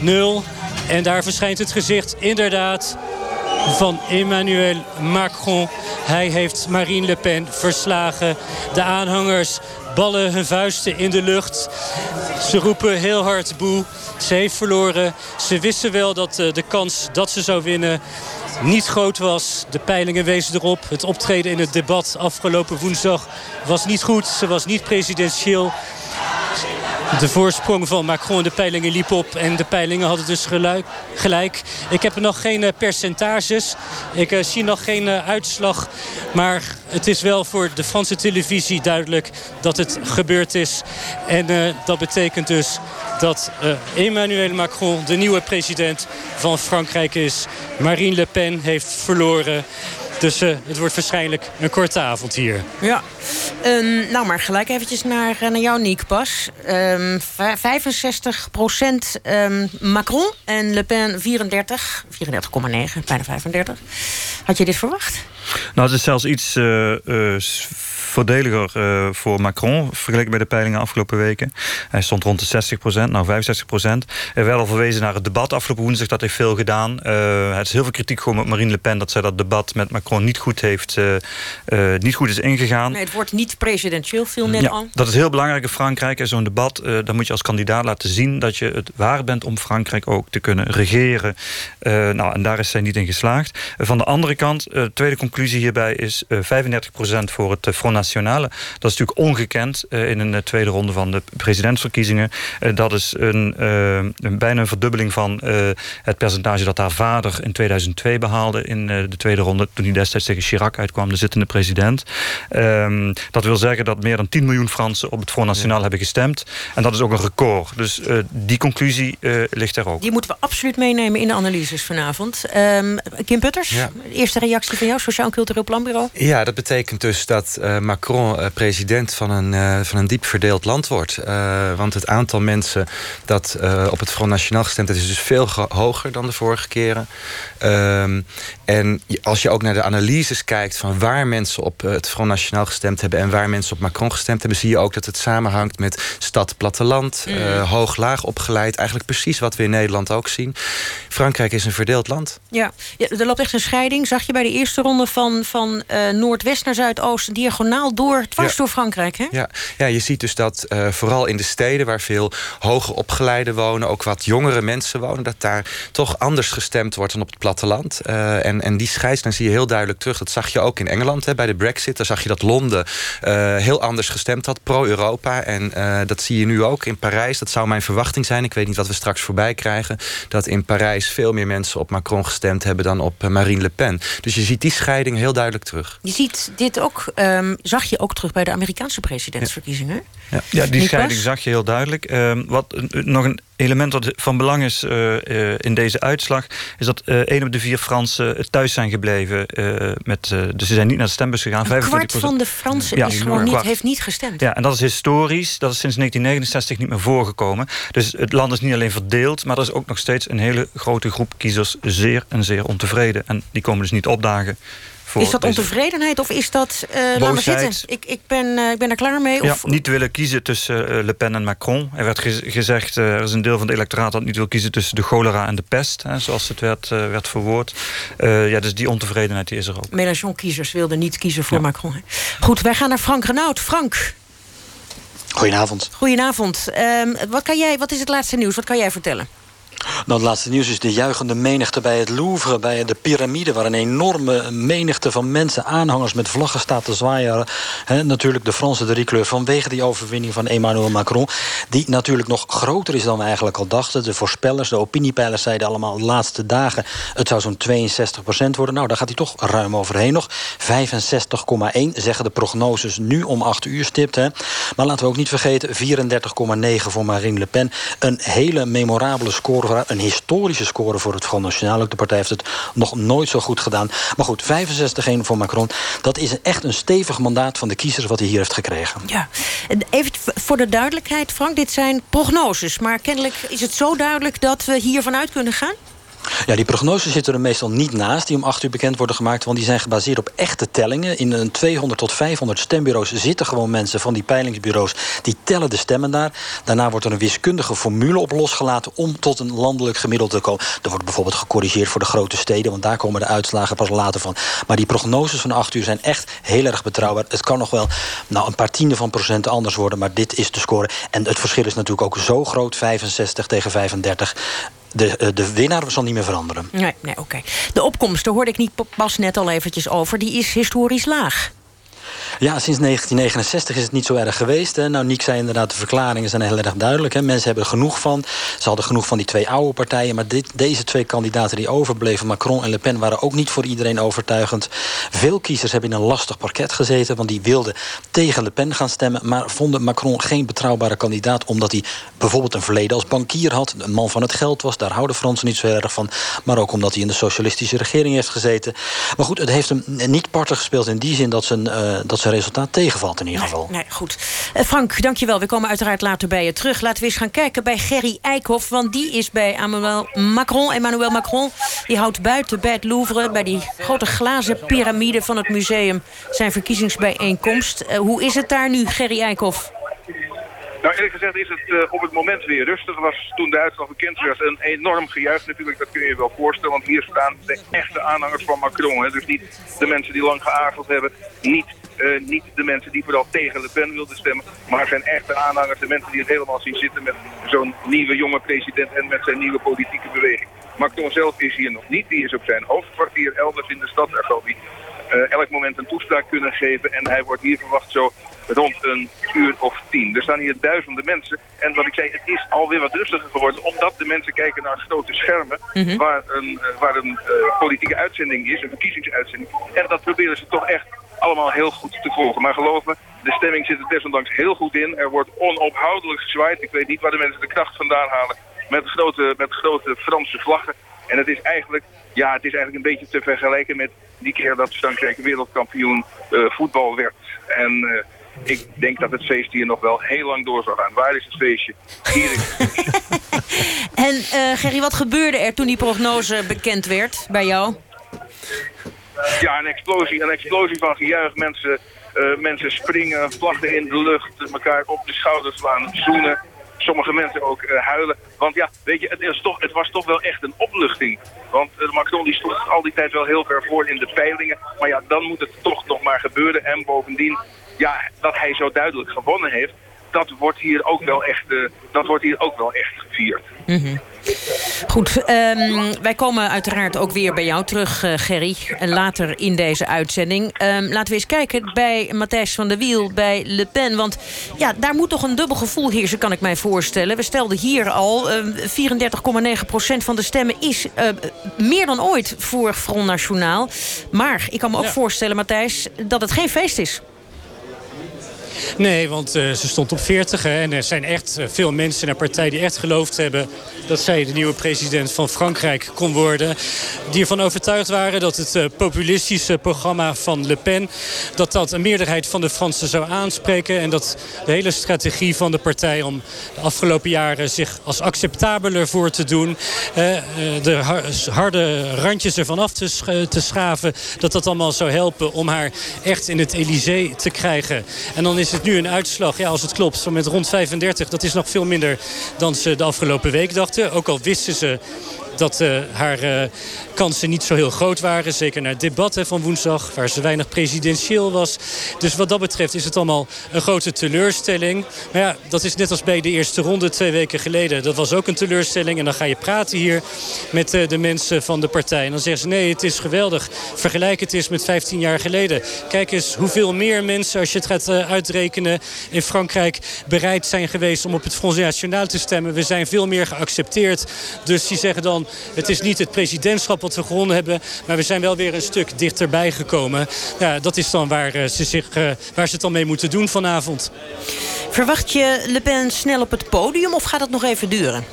0. En daar verschijnt het gezicht inderdaad van Emmanuel Macron. Hij heeft Marine Le Pen verslagen. De aanhangers ballen hun vuisten in de lucht. Ze roepen heel hard boe. Ze heeft verloren. Ze wisten wel dat eh, de kans dat ze zou winnen niet groot was. De peilingen wezen erop. Het optreden in het debat afgelopen woensdag was niet goed. Ze was niet presidentieel. De voorsprong van Macron de peilingen liep op. En de peilingen hadden dus gelijk. Ik heb nog geen eh, percentages. Ik uh, zie nog geen uh, uitslag. Maar het is wel voor de Franse televisie duidelijk dat het gebeurd is. En dat betekent dus dat Emmanuel Macron de nieuwe president van Frankrijk is. Marine Le Pen heeft verloren. Dus uh, het wordt waarschijnlijk een korte avond hier. Ja. Um, nou, maar gelijk eventjes naar, naar jou, Niek, pas. Um, 65 procent um, Macron en Le Pen 34. 34,9, bijna 35. Had je dit verwacht? Nou, het is zelfs iets uh, uh, voordeliger uh, voor Macron... vergeleken bij de peilingen afgelopen weken. Hij stond rond de 60 procent, nou 65 procent. Er werd al verwezen naar het debat afgelopen woensdag. Dat heeft veel gedaan. Uh, het is heel veel kritiek gewoon met Marine Le Pen... dat zij dat debat met Macron niet goed, heeft, uh, niet goed is ingegaan. Nee, het wordt niet presidentieel, viel net ja. Dat is heel belangrijk in Frankrijk. Zo'n debat, dan moet je als kandidaat laten zien... dat je het waard bent om Frankrijk ook te kunnen regeren. nou, en daar is zij niet in geslaagd. van de andere kant, de tweede conclusie hierbij is... 35 procent voor het Front Nationale. Dat is natuurlijk ongekend uh, in een uh, tweede ronde van de presidentsverkiezingen. Uh, dat is een, een, bijna een verdubbeling van het percentage dat haar vader in 2002 behaalde in de tweede ronde. Toen hij destijds tegen Chirac uitkwam, de zittende president. Ehm, dat wil zeggen dat meer dan 10 miljoen Fransen op het Front National ja. hebben gestemd. En dat is ook een record. Dus die conclusie ligt er ook. Die moeten we absoluut meenemen in de analyses vanavond. Um, Kim Putters, ja. eerste reactie van jou, Sociaal en Cultureel Planbureau. Ja, dat betekent dus dat Macron uh, president van een, uh, van een diep verdeeld land wordt. Uh, want het aantal mensen dat op het Front National gestemd heeft... is dus veel hoger dan de vorige keren. Um, en als je ook naar de analyses kijkt... van waar mensen op het Front National gestemd hebben... en waar mensen op Macron gestemd hebben... zie je ook dat het samenhangt met stad-platteland. Mm. Hoog-laag opgeleid. Eigenlijk precies wat we in Nederland ook zien. Frankrijk is een verdeeld land. Ja, ja er loopt echt een scheiding. Zag je bij de eerste ronde van, van Noordwest naar Zuidoost... diagonaal door, dwars ja. door Frankrijk, hè? Ja, ja je ziet dus dat uh, vooral in de steden... waar veel hoger opgeleiden wonen, ook wat jongere mensen wonen... dat daar toch anders gestemd wordt dan op het platteland. Uh, en, en die scheidslijn zie je heel duidelijk terug. Dat zag je ook in Engeland, hè, bij de brexit. Daar zag je dat Londen uh, heel anders gestemd had, pro-Europa. En dat zie je nu ook in Parijs. Dat zou mijn verwachting zijn. Ik weet niet wat we straks voorbij krijgen. Dat in Parijs veel meer mensen op Macron gestemd hebben... dan op Marine Le Pen. Dus je ziet die scheiding heel duidelijk terug. Je ziet dit ook... Um, zag je ook terug bij de Amerikaanse presidentsverkiezingen. Ja, ja die scheiding zag je heel duidelijk. Uh, wat nog een element dat van belang is uh, uh, in deze uitslag... is dat uh, één op de vier Fransen thuis zijn gebleven. met, dus ze zijn niet naar de stembus gegaan. Een kwart van de Fransen ja, is gewoon niet, heeft niet gestemd. Ja, en dat is historisch. Dat is sinds 1969 niet meer voorgekomen. Dus het land is niet alleen verdeeld... maar er is ook nog steeds een hele grote groep kiezers... zeer en zeer ontevreden. En die komen dus niet opdagen is dat ontevredenheid of is dat... Uh, laat maar zitten, ik, ik, ben, uh, ik ben er klaar mee? Ja, niet willen kiezen tussen uh, Le Pen en Macron. Er werd ge gezegd, er is een deel van het electoraat... dat niet wil kiezen tussen de cholera en de pest. Hè, zoals het werd, werd verwoord. ja, dus die ontevredenheid die is er ook. Mélenchon-kiezers wilden niet kiezen voor ja. Macron. Hè. Goed, wij gaan naar Frank Renaud. Frank. Goedenavond. Goedenavond. Um, wat, kan jij, wat is het laatste nieuws? Wat kan jij vertellen? Nou, het laatste nieuws is de juichende menigte bij het Louvre, bij de piramide, waar een enorme menigte van mensen, aanhangers met vlaggen staat te zwaaien. Natuurlijk de Franse driekleur vanwege die overwinning van Emmanuel Macron. Die natuurlijk nog groter is dan we eigenlijk al dachten. De voorspellers, de opiniepeilers zeiden allemaal de laatste dagen... het zou zo'n 62 procent worden. Nou, daar gaat hij toch ruim overheen nog. 65,1 zeggen de prognoses nu om 8 uur stipt. Maar laten we ook niet vergeten, 34,9 voor Marine Le Pen. Een hele memorabele score een historische score voor het Front National. Ook de partij heeft het nog nooit zo goed gedaan. Maar goed, 65-1 voor Macron. Dat is echt een stevig mandaat van de kiezers wat hij hier heeft gekregen. Ja, even voor de duidelijkheid, Frank. Dit zijn prognoses. Maar kennelijk is het zo duidelijk dat we hiervan uit kunnen gaan? Ja, die prognoses zitten er meestal niet naast die om 8 uur bekend worden gemaakt. Want die zijn gebaseerd op echte tellingen. In een 200 tot 500 stembureaus zitten gewoon mensen van die peilingsbureaus. Die tellen de stemmen daar. Daarna wordt er een wiskundige formule op losgelaten om tot een landelijk gemiddelde te komen. Er wordt bijvoorbeeld gecorrigeerd voor de grote steden. Want daar komen de uitslagen pas later van. Maar die prognoses van 8 uur zijn echt heel erg betrouwbaar. Het kan nog wel nou, een paar tiende van procent anders worden. Maar dit is de score. En het verschil is natuurlijk ook zo groot. 65 tegen 35 de, eh, de winnaar zal niet meer veranderen. Nee, nee oké. De opkomst, daar hoorde ik niet pas net al eventjes over... die is historisch laag. Ja, sinds 1969 is het niet zo erg geweest. Hè. Nou, Niek zei inderdaad, de verklaringen zijn heel erg duidelijk. Hè. Mensen hebben er genoeg van. Ze hadden genoeg van die twee oude partijen. Maar dit, deze twee kandidaten die overbleven, Macron en Le Pen... waren ook niet voor iedereen overtuigend. Veel kiezers hebben in een lastig parket gezeten... want die wilden tegen Le Pen gaan stemmen... maar vonden Macron geen betrouwbare kandidaat... omdat hij bijvoorbeeld een verleden als bankier had... een man van het geld was, daar houden Fransen niet zo erg van... maar ook omdat hij in de socialistische regering heeft gezeten. Maar goed, het heeft hem niet parten gespeeld in die zin... dat zijn, uh, dat zijn resultaat tegenvalt in ieder geval. Nee, goed. Uh, Frank, dankjewel. We komen uiteraard later bij je terug. Laten we eens gaan kijken bij Gerry Eikhoff. Want die is bij Emmanuel Macron. Emmanuel Macron die houdt buiten bij het Louvre... bij die grote glazen piramide van het museum... zijn verkiezingsbijeenkomst. Uh, hoe is het daar nu, Gerry Eikhoff? Nou, eerlijk gezegd is het uh, op het moment weer rustig. was toen de uitslag bekend werd een enorm gejuich natuurlijk. Dat kun je je wel voorstellen. Want hier staan de echte aanhangers van Macron. Hè. Dus niet de mensen die lang geaarzeld hebben. Niet uh, niet de mensen die vooral tegen Le Pen wilden stemmen, maar zijn echte aanhangers, de mensen die het helemaal zien zitten met zo'n nieuwe jonge president en met zijn nieuwe politieke beweging. Macron zelf is hier nog niet, die is op zijn hoofdkwartier elders in de stad. Daar zal hij uh, elk moment een toespraak kunnen geven en hij wordt hier verwacht zo rond een uur of tien. Er staan hier duizenden mensen. En wat ik zei, het is alweer wat rustiger geworden. Omdat de mensen kijken naar grote schermen. Mhm. Waar een, uh, waar een uh, politieke uitzending is, een verkiezingsuitzending. En dat proberen ze toch echt allemaal heel goed te volgen. Maar geloof me, de stemming zit er desondanks heel goed in. Er wordt onophoudelijk gezwaaid. Ik weet niet waar de mensen de kracht vandaan halen. Met grote, met grote Franse vlaggen. En het is eigenlijk, ja, het is eigenlijk een beetje te vergelijken met die keer dat Frankrijk wereldkampioen uh, voetbal werd. En uh, ik denk dat het feest hier nog wel heel lang door zal gaan. Waar is het feestje? Hier en uh, Gerry, wat gebeurde er toen die prognose bekend werd bij jou? Ja, een explosie, een explosie van gejuich. Mensen, uh, mensen springen, vlaggen in de lucht, elkaar op de schouders slaan, zoenen. Sommige mensen ook uh, huilen. Want ja, weet je, het, is toch, het was toch wel echt een opluchting. Want uh, Macron die stond al die tijd wel heel ver voor in de peilingen. Maar ja, dan moet het toch nog maar gebeuren. En bovendien, ja, dat hij zo duidelijk gewonnen heeft dat wordt hier ook wel echt, dat wordt hier ook wel echt gevierd. Mm. Goed, um, wij komen uiteraard ook weer bij jou terug, uh, Gerry. Later in deze uitzending. Um, laten we eens kijken bij Matthijs van der Wiel, bij Le Pen. Want ja, daar moet toch een dubbel gevoel heersen, kan ik mij voorstellen. We stelden hier al, uh, 34,9% van de stemmen is uh, meer dan ooit voor Front Nationaal. Maar ik kan me ook ja. voorstellen, Matthijs, dat het geen feest is. Nee, want uh, ze stond op 40. Hè, en er zijn echt uh, veel mensen in haar partij die echt geloofd hebben... dat zij de nieuwe president van Frankrijk kon worden. Die ervan overtuigd waren dat het uh, populistische programma van Le Pen... dat dat een meerderheid van de Fransen zou aanspreken. En dat de hele strategie van de partij om de afgelopen jaren... zich als acceptabeler voor te doen. de harde randjes ervan af te, te schaven. Dat dat allemaal zou helpen om haar echt in het Elysée te krijgen. En dan is is het nu een uitslag, ja, als het klopt, met rond 35. Dat is nog veel minder dan ze de afgelopen week dachten. Ook al wisten ze dat uh, haar uh, kansen niet zo heel groot waren. Zeker naar het debat hè, van woensdag, waar ze weinig presidentieel was. Dus wat dat betreft is het allemaal een grote teleurstelling. Maar ja, dat is net als bij de eerste ronde twee weken geleden. Dat was ook een teleurstelling. En dan ga je praten hier met uh, de mensen van de partij. En dan zeggen ze, nee, het is geweldig. Vergelijk het eens met 15 jaar geleden. Kijk eens hoeveel meer mensen, als je het gaat uitrekenen... in Frankrijk bereid zijn geweest om op het Front National te stemmen. We zijn veel meer geaccepteerd. Dus die zeggen dan, het is niet het presidentschap wat we gewonnen hebben... maar we zijn wel weer een stuk dichterbij gekomen. Ja, dat is dan waar, ze zich, uh, waar ze het dan mee moeten doen vanavond. Verwacht je Le Pen snel op het podium of gaat het nog even duren?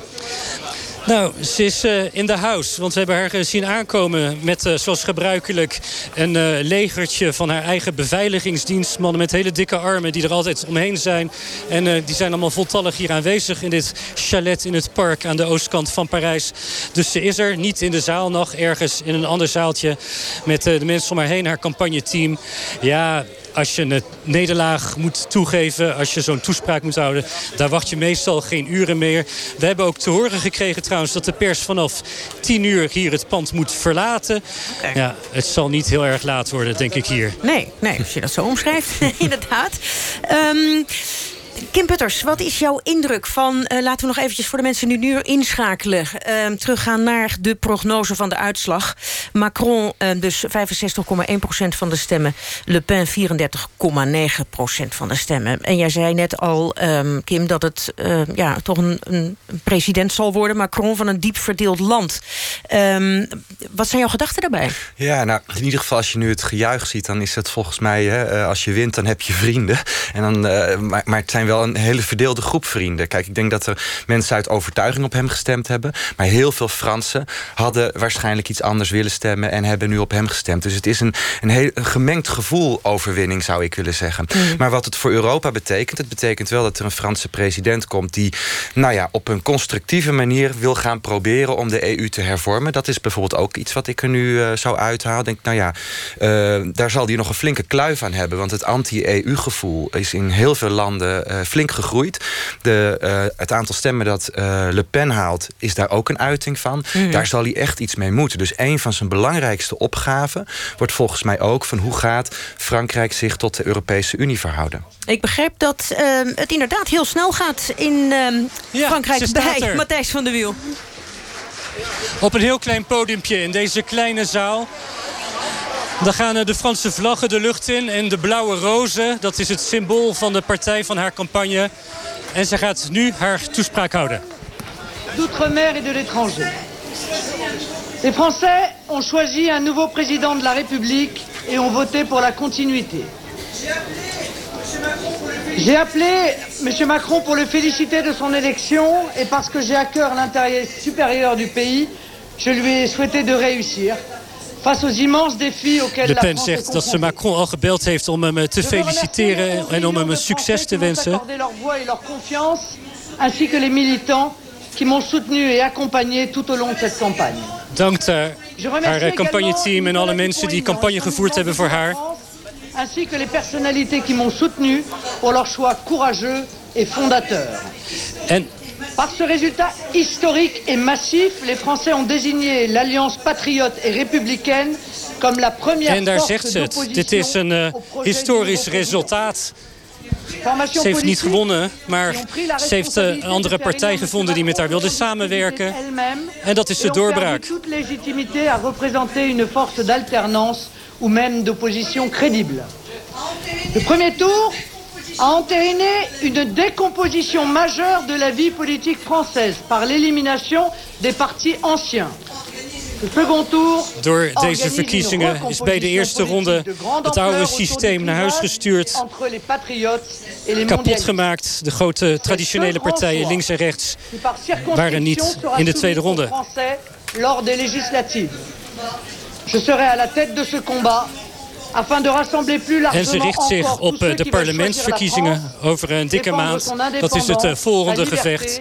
Nou, ze is uh, in de house. Want we hebben haar zien aankomen met, uh, zoals gebruikelijk... een uh, legertje van haar eigen beveiligingsdienstmannen... met hele dikke armen die er altijd omheen zijn. En die zijn allemaal voltallig hier aanwezig... in dit chalet in het park aan de oostkant van Parijs. Dus ze is er, niet in de zaal nog. Ergens in een ander zaaltje met de mensen om haar heen. Haar campagneteam. Ja, als je een nederlaag moet toegeven, als je zo'n toespraak moet houden... daar wacht je meestal geen uren meer. We hebben ook te horen gekregen trouwens dat de pers vanaf 10 uur hier het pand moet verlaten. Ja, het zal niet heel erg laat worden, denk ik hier. Nee, nee als je dat zo omschrijft, inderdaad. Um, Kim Putters, wat is jouw indruk van... Uh, laten we nog eventjes voor de mensen die nu inschakelen... Uh, teruggaan naar de prognose van de uitslag. Macron uh, dus 65,1% van de stemmen. Le Pen 34,9% van de stemmen. En jij zei net al, um, Kim, dat het ja, toch een, een, president zal worden... Macron van een diep verdeeld land. Wat zijn jouw gedachten daarbij? Ja, nou, in ieder geval als je nu het gejuich ziet... dan is het volgens mij, hè, als je wint, dan heb je vrienden. En dan, maar, maar het zijn wel een hele verdeelde groep vrienden. Kijk, ik denk dat er mensen uit overtuiging op hem gestemd hebben. Maar heel veel Fransen hadden waarschijnlijk iets anders willen stemmen... en hebben nu op hem gestemd. Dus het is een, een heel gemengd gevoel overwinning, zou ik willen zeggen. Mm. Maar wat het voor Europa betekent... het betekent wel dat er een Franse president komt... die nou ja, op een constructieve manier wil gaan proberen... om de EU te hervormen. Dat is bijvoorbeeld ook iets wat ik er nu uh, zou uithalen. Denk, nou ja, uh, daar zal hij nog een flinke kluif aan hebben. Want het anti-EU-gevoel is in heel veel landen... Uh, flink gegroeid. De, uh, het aantal stemmen dat uh, Le Pen haalt, is daar ook een uiting van. Mm. Daar zal hij echt iets mee moeten. Dus een van zijn belangrijkste opgaven wordt volgens mij ook... van hoe gaat Frankrijk zich tot de Europese Unie verhouden. Ik begrijp dat uh, het inderdaad heel snel gaat in ja, Frankrijk bij Matthijs van der Wiel. Op een heel klein podiumpje in deze kleine zaal. Dan gaan de Franse vlaggen de lucht in en de blauwe rozen. Dat is het symbool van de partij van haar campagne. En ze gaat nu haar toespraak houden. D'outre-mer et de l'étranger. Les Français ont choisi un nouveau président de la République et ont voté pour la continuité. J'ai appelé M. Macron pour le féliciter de son élection et parce que j'ai à cœur l'intérêt supérieur du pays, je lui ai souhaité de réussir. Le Pen zegt dat ze Macron al gebeld heeft om hem te feliciteren en om hem een succes te wensen. ainsi que les militants qui m'ont soutenu et accompagné tout au long de cette campagne. Dankt haar campagneteam en alle mensen die campagne gevoerd hebben voor haar. Ainsi que les personnalités qui m'ont soutenu pour leur choix courageux et fondateur. En Par ce résultat historique et massif, les Français ont désigné l'Alliance patriote et républicaine comme la première en daar zegt ze het. Dit is een uh, historisch resultaat. Ze heeft niet gewonnen, maar ze heeft een andere partij gevonden die met haar wilde samenwerken. En dat is de doorbraak. toute légitimité à représenter une force d'alternance ou même d'opposition crédible. Le premier tour a entériné une décomposition majeure de la vie politique française par l'élimination des partis anciens. Door deze verkiezingen is bij de eerste ronde het oude systeem naar huis gestuurd. Kapot gemaakt. De grote traditionele partijen links en rechts waren niet in de tweede ronde. Je serai à la tête de ce combat en ze richt zich op de parlementsverkiezingen over een dikke maand. Dat is het eh, volgende gevecht.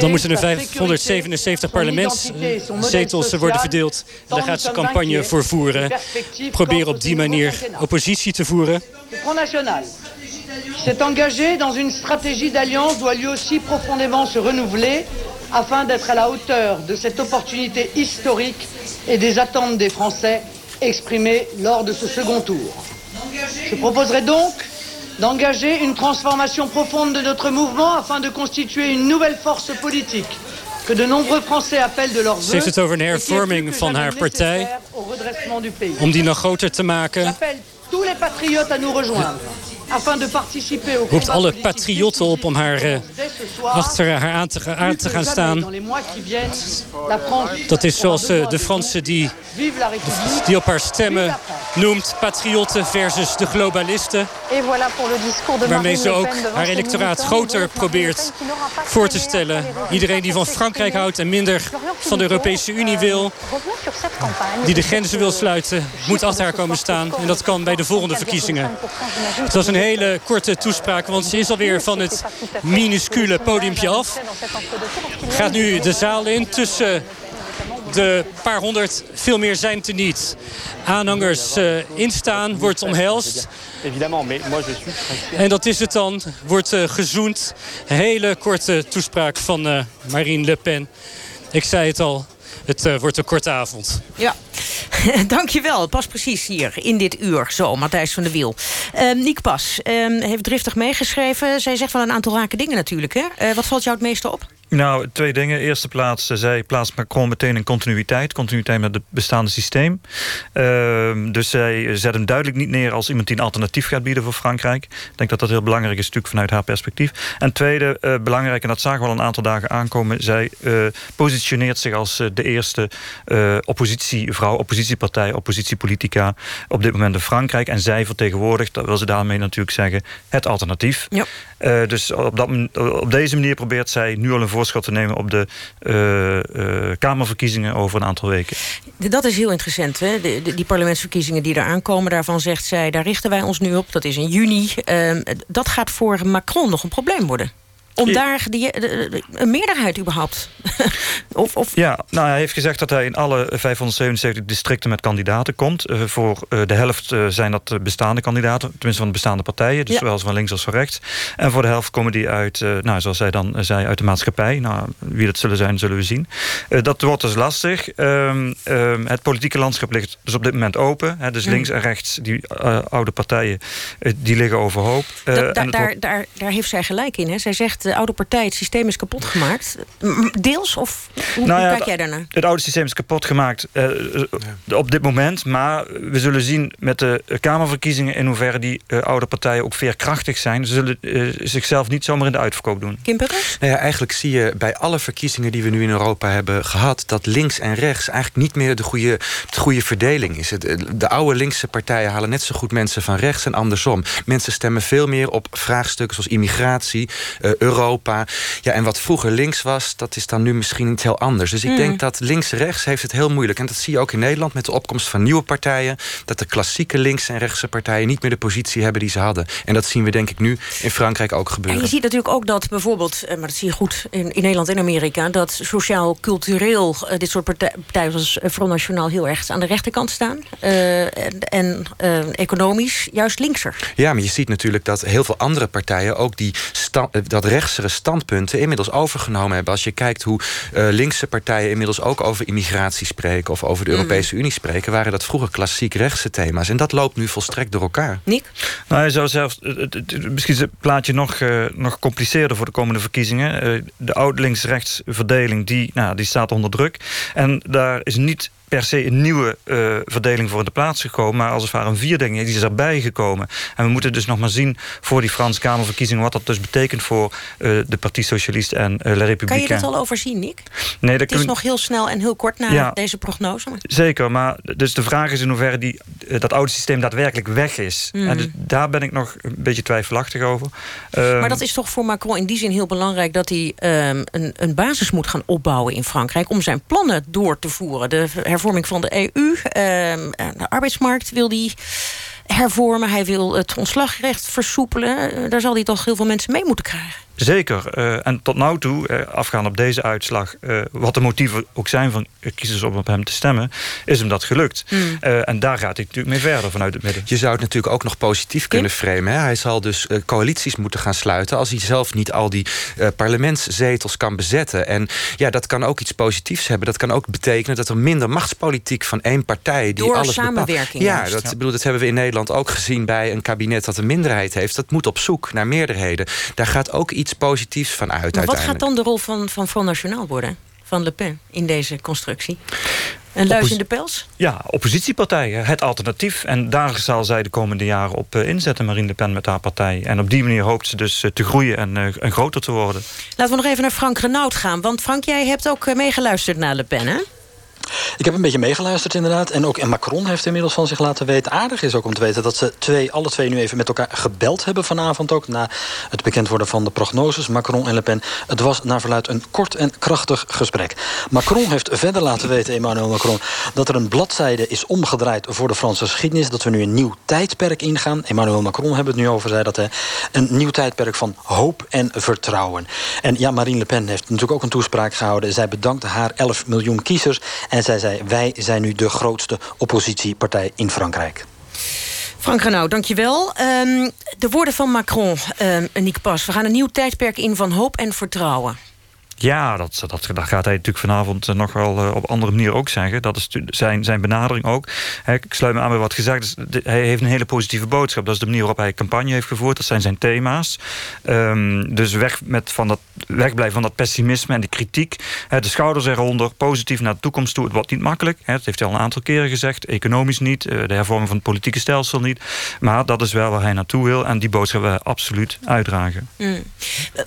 Dan moeten er 577 parlementszetels worden verdeeld. Daar gaat ze campagne voor voeren. Proberen op die manier oppositie te voeren. s'est engagé dans une stratégie d'alliance doit lui aussi profondément se renouveler afin d'être à la hauteur de cette opportunité historique et des attentes des Français exprimé lors de ce second tour. Je proposerai donc d'engager une transformation profonde de notre mouvement afin de constituer une nouvelle force politique que de nombreux Français appellent de leur vœu. Ze heeft het over een hervorming van haar partij om die nog groter te maken. tous les patriotes à nous rejoindre afin de participer au roept alle patriotten op om haar uh, achter haar aan te, aan te gaan staan. Dat is zoals uh, de Fransen die, die op haar stemmen noemt patriotten versus de globalisten. Waarmee ze ook haar electoraat groter probeert voor te stellen. Iedereen die van Frankrijk houdt en minder van de Europese Unie wil... die de grenzen wil sluiten, moet achter haar komen staan. En dat kan bij de volgende verkiezingen. Het was een hele korte toespraak, want ze is alweer van het minuscule podiumpje af. Gaat nu de zaal in tussen de paar honderd, veel meer zijn het er niet. Aanhangers uh, instaan, wordt omhelst. En dat is het dan, wordt uh, gezoend. Hele korte toespraak van uh, Marine Le Pen. Ik zei het al, het uh, wordt een korte avond. Ja, dankjewel. Pas precies hier in dit uur. Zo, Matthijs van der Wiel. Uh, Niek Pas uh, heeft driftig meegeschreven. Zij zegt wel een aantal rake dingen natuurlijk. Hè? wat valt jou het meeste op? Nou, twee dingen. Eerste plaats, zij plaatst Macron meteen in continuïteit. Continuïteit met het bestaande systeem. Uh, dus zij zet hem duidelijk niet neer als iemand die een alternatief gaat bieden voor Frankrijk. Ik denk dat dat heel belangrijk is, natuurlijk vanuit haar perspectief. En tweede, uh, belangrijk, en dat zagen we al een aantal dagen aankomen. Zij uh, positioneert zich als de eerste oppositievrouw, oppositiepartij, oppositiepolitica op dit moment in Frankrijk. En zij vertegenwoordigt, dat wil ze daarmee natuurlijk zeggen, het alternatief. Ja. Dus op, dat, op deze manier probeert zij nu al een voorschot te nemen op de uh, uh, Kamerverkiezingen over een aantal weken. Dat is heel interessant. Hè? Die parlementsverkiezingen die eraan komen, daarvan zegt zij, daar richten wij ons nu op. Dat is in juni. Uh, dat gaat voor Macron nog een probleem worden om daar die, een meerderheid überhaupt? of, of... Ja, nou, hij heeft gezegd dat hij in alle 577 districten met kandidaten komt. Uh, voor uh, de helft uh, zijn dat bestaande kandidaten, tenminste van de bestaande partijen. Dus ja. zowel van links als van rechts. En voor de helft komen die uit, nou, zoals zij dan zei, uit de maatschappij. Nou, wie dat zullen zijn, zullen we zien. dat wordt dus lastig. Um, um, het politieke landschap ligt dus op dit moment open. Hè, dus mm. links en rechts, die oude partijen, die liggen overhoop. Da da daar, wordt... daar, daar heeft zij gelijk in. Hè? Zij zegt de oude partij, het systeem is kapot gemaakt. Deels? Of hoe, nou ja, hoe kijk jij daarnaar? Het oude systeem is kapot gemaakt uh, ja. op dit moment. Maar we zullen zien met de Kamerverkiezingen... in hoeverre die uh, oude partijen ook veerkrachtig zijn. Ze zullen uh, zichzelf niet zomaar in de uitverkoop doen. Kim? Nou ja, eigenlijk zie je bij alle verkiezingen die we nu in Europa hebben gehad... dat links en rechts eigenlijk niet meer de goede, de goede verdeling is. De oude linkse partijen halen net zo goed mensen van rechts en andersom. Mensen stemmen veel meer op vraagstukken zoals immigratie, Europa. Ja, en wat vroeger links was, dat is dan nu misschien iets heel anders. Dus ik mm. denk dat links-rechts heeft het heel moeilijk. En dat zie je ook in Nederland met de opkomst van nieuwe partijen. Dat de klassieke linkse en rechtse partijen niet meer de positie hebben die ze hadden. En dat zien we denk ik nu in Frankrijk ook gebeuren. En je ziet natuurlijk ook dat bijvoorbeeld, eh, maar dat zie je goed in, in Nederland en Amerika... dat sociaal-cultureel uh, dit soort partijen als eh, Front National heel erg aan de rechterkant staan. Uh, en en uh, economisch juist linkser. Ja, maar je ziet natuurlijk dat heel veel andere partijen ook die dat rechtsere standpunten inmiddels overgenomen hebben. Als je kijkt hoe uh, linkse partijen inmiddels ook over immigratie spreken... of over de mhm. Europese Unie spreken... waren dat vroeger klassiek rechtse thema's. En dat loopt nu volstrekt door elkaar. Nick? Nou, je zou zelfs, misschien is het plaatje nog, uh, nog compliceerder voor de komende verkiezingen. Uh, de oud-links-rechts verdeling die, nou, die staat onder druk. En daar is niet per se een nieuwe uh, verdeling voor in de plaats gekomen... maar als het ware een vierdeling die is erbij gekomen. En we moeten dus nog maar zien voor die Franse Kamerverkiezingen... wat dat dus betekent voor uh, de Partie Socialiste en uh, La République. Kan je dat al overzien, Nick? Nee, dat het is nog heel snel en heel kort na ja, deze prognose. Zeker, maar dus de vraag is in hoeverre die, dat oude systeem daadwerkelijk weg is. Mm. En dus daar ben ik nog een beetje twijfelachtig over. maar dat is toch voor Macron in die zin heel belangrijk... dat hij um, een, een basis moet gaan opbouwen in Frankrijk... om zijn plannen door te voeren. De hervorming van de EU. Ehm, de arbeidsmarkt wil die hervormen. Hij wil het ontslagrecht versoepelen. Eh, daar zal hij toch heel veel mensen mee moeten krijgen. Zeker. Uh, en tot nu toe, uh, afgaan op deze uitslag... Uh, wat de motieven ook zijn van kiezers om op hem te stemmen... is hem dat gelukt. Mm. en daar gaat hij natuurlijk mee verder vanuit het midden. Je zou het natuurlijk ook nog positief kunnen framen. Hè? Hij zal dus coalities moeten gaan sluiten... als hij zelf niet al die parlementszetels kan bezetten. En ja, dat kan ook iets positiefs hebben. Dat kan ook betekenen dat er minder machtspolitiek van één partij... die Door alles samenwerking. Ja, dat, ja. Bedoel, dat hebben we in Nederland ook gezien... bij een kabinet dat een minderheid heeft. Dat moet op zoek naar meerderheden. Daar gaat ook iets positiefs van uit. Maar wat gaat dan de rol van, van Front National worden? Van Le Pen in deze constructie? Een luis in de pels? Ja, oppositiepartijen, het alternatief. En daar zal zij de komende jaren op uh, inzetten, Marine Le Pen met haar partij. En op die manier hoopt ze dus uh, te groeien en, uh, en, groter te worden. Laten we nog even naar Frank Renaud gaan. Want Frank, jij hebt ook meegeluisterd naar Le Pen, hè? Ik heb een beetje meegeluisterd inderdaad. En ook en Macron heeft inmiddels van zich laten weten. Aardig is ook om te weten dat ze twee, alle twee nu even met elkaar gebeld hebben vanavond ook. Na het bekend worden van de prognoses, Macron en Le Pen. Het was naar verluid een kort en krachtig gesprek. Macron heeft verder laten weten, Emmanuel Macron... dat er een bladzijde is omgedraaid voor de Franse geschiedenis. Dat we nu een nieuw tijdperk ingaan. Emmanuel Macron hebben het nu over, zei dat. Hè, een nieuw tijdperk van hoop en vertrouwen. En ja, Marine Le Pen heeft natuurlijk ook een toespraak gehouden. Zij bedankte haar 11 miljoen kiezers. En zij zei, wij zijn nu de grootste oppositiepartij in Frankrijk. Frank Renaud, dankjewel. Um, de woorden van Macron, um, Nick Pas. We gaan een nieuw tijdperk in van hoop en vertrouwen. Ja, dat, dat, dat gaat hij natuurlijk vanavond eh, nog wel uh, op andere manier ook zeggen. Dat is zijn, zijn benadering ook. ik sluit me aan bij wat gezegd is. hij heeft een hele positieve boodschap. Dat is de manier waarop hij campagne heeft gevoerd. Dat zijn zijn thema's. Um, dus weg, met van dat, wegblijven van dat pessimisme en de kritiek. de schouders eronder, positief naar de toekomst toe. Het wordt niet makkelijk. dat heeft hij al een aantal keren gezegd. Economisch niet, uh, de hervorming van het politieke stelsel niet. Maar dat is wel waar hij naartoe wil. En die boodschap we absoluut uitdragen. Mm.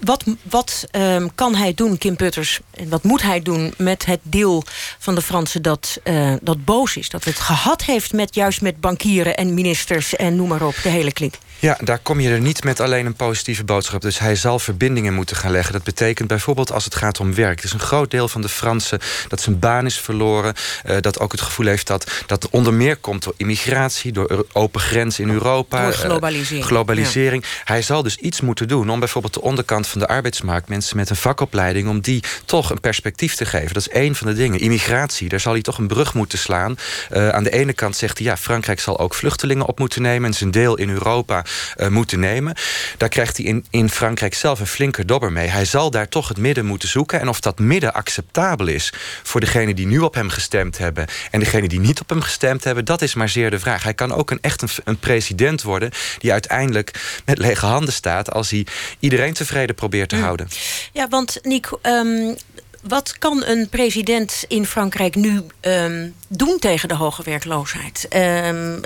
Wat, wat um, kan hij doen Kim Putters, en wat moet hij doen met het deel van de Fransen dat, uh, dat boos is? Dat het gehad heeft met juist met bankieren en ministers en noem maar op, de hele klik. Ja, daar kom je er niet met alleen een positieve boodschap. Dus hij zal verbindingen moeten gaan leggen. Dat betekent bijvoorbeeld als het gaat om werk. Er is een groot deel van de Fransen dat zijn baan is verloren. Uh, dat ook het gevoel heeft dat dat onder meer komt door immigratie... door open grenzen in Europa. Door globalisering. Uh, globalisering. Hij zal dus iets moeten doen om bijvoorbeeld de onderkant van de arbeidsmarkt... mensen met een vakopleiding, om die toch een perspectief te geven. Dat is één van de dingen. Immigratie, daar zal hij toch een brug moeten slaan. Uh, aan de ene kant zegt hij, ja, Frankrijk zal ook vluchtelingen op moeten nemen... en zijn deel in Europa uh, moeten nemen. Daar krijgt hij in, in Frankrijk zelf een flinke dobber mee. Hij zal daar toch het midden moeten zoeken. En of dat midden acceptabel is voor degenen die nu op hem gestemd hebben... en degenen die niet op hem gestemd hebben, dat is maar zeer de vraag. Hij kan ook een, echt een, een president worden... die uiteindelijk met lege handen staat... als hij iedereen tevreden probeert te mm. houden. Ja, want Nick, um, wat kan een president in Frankrijk nu um, doen tegen de hoge werkloosheid? Um,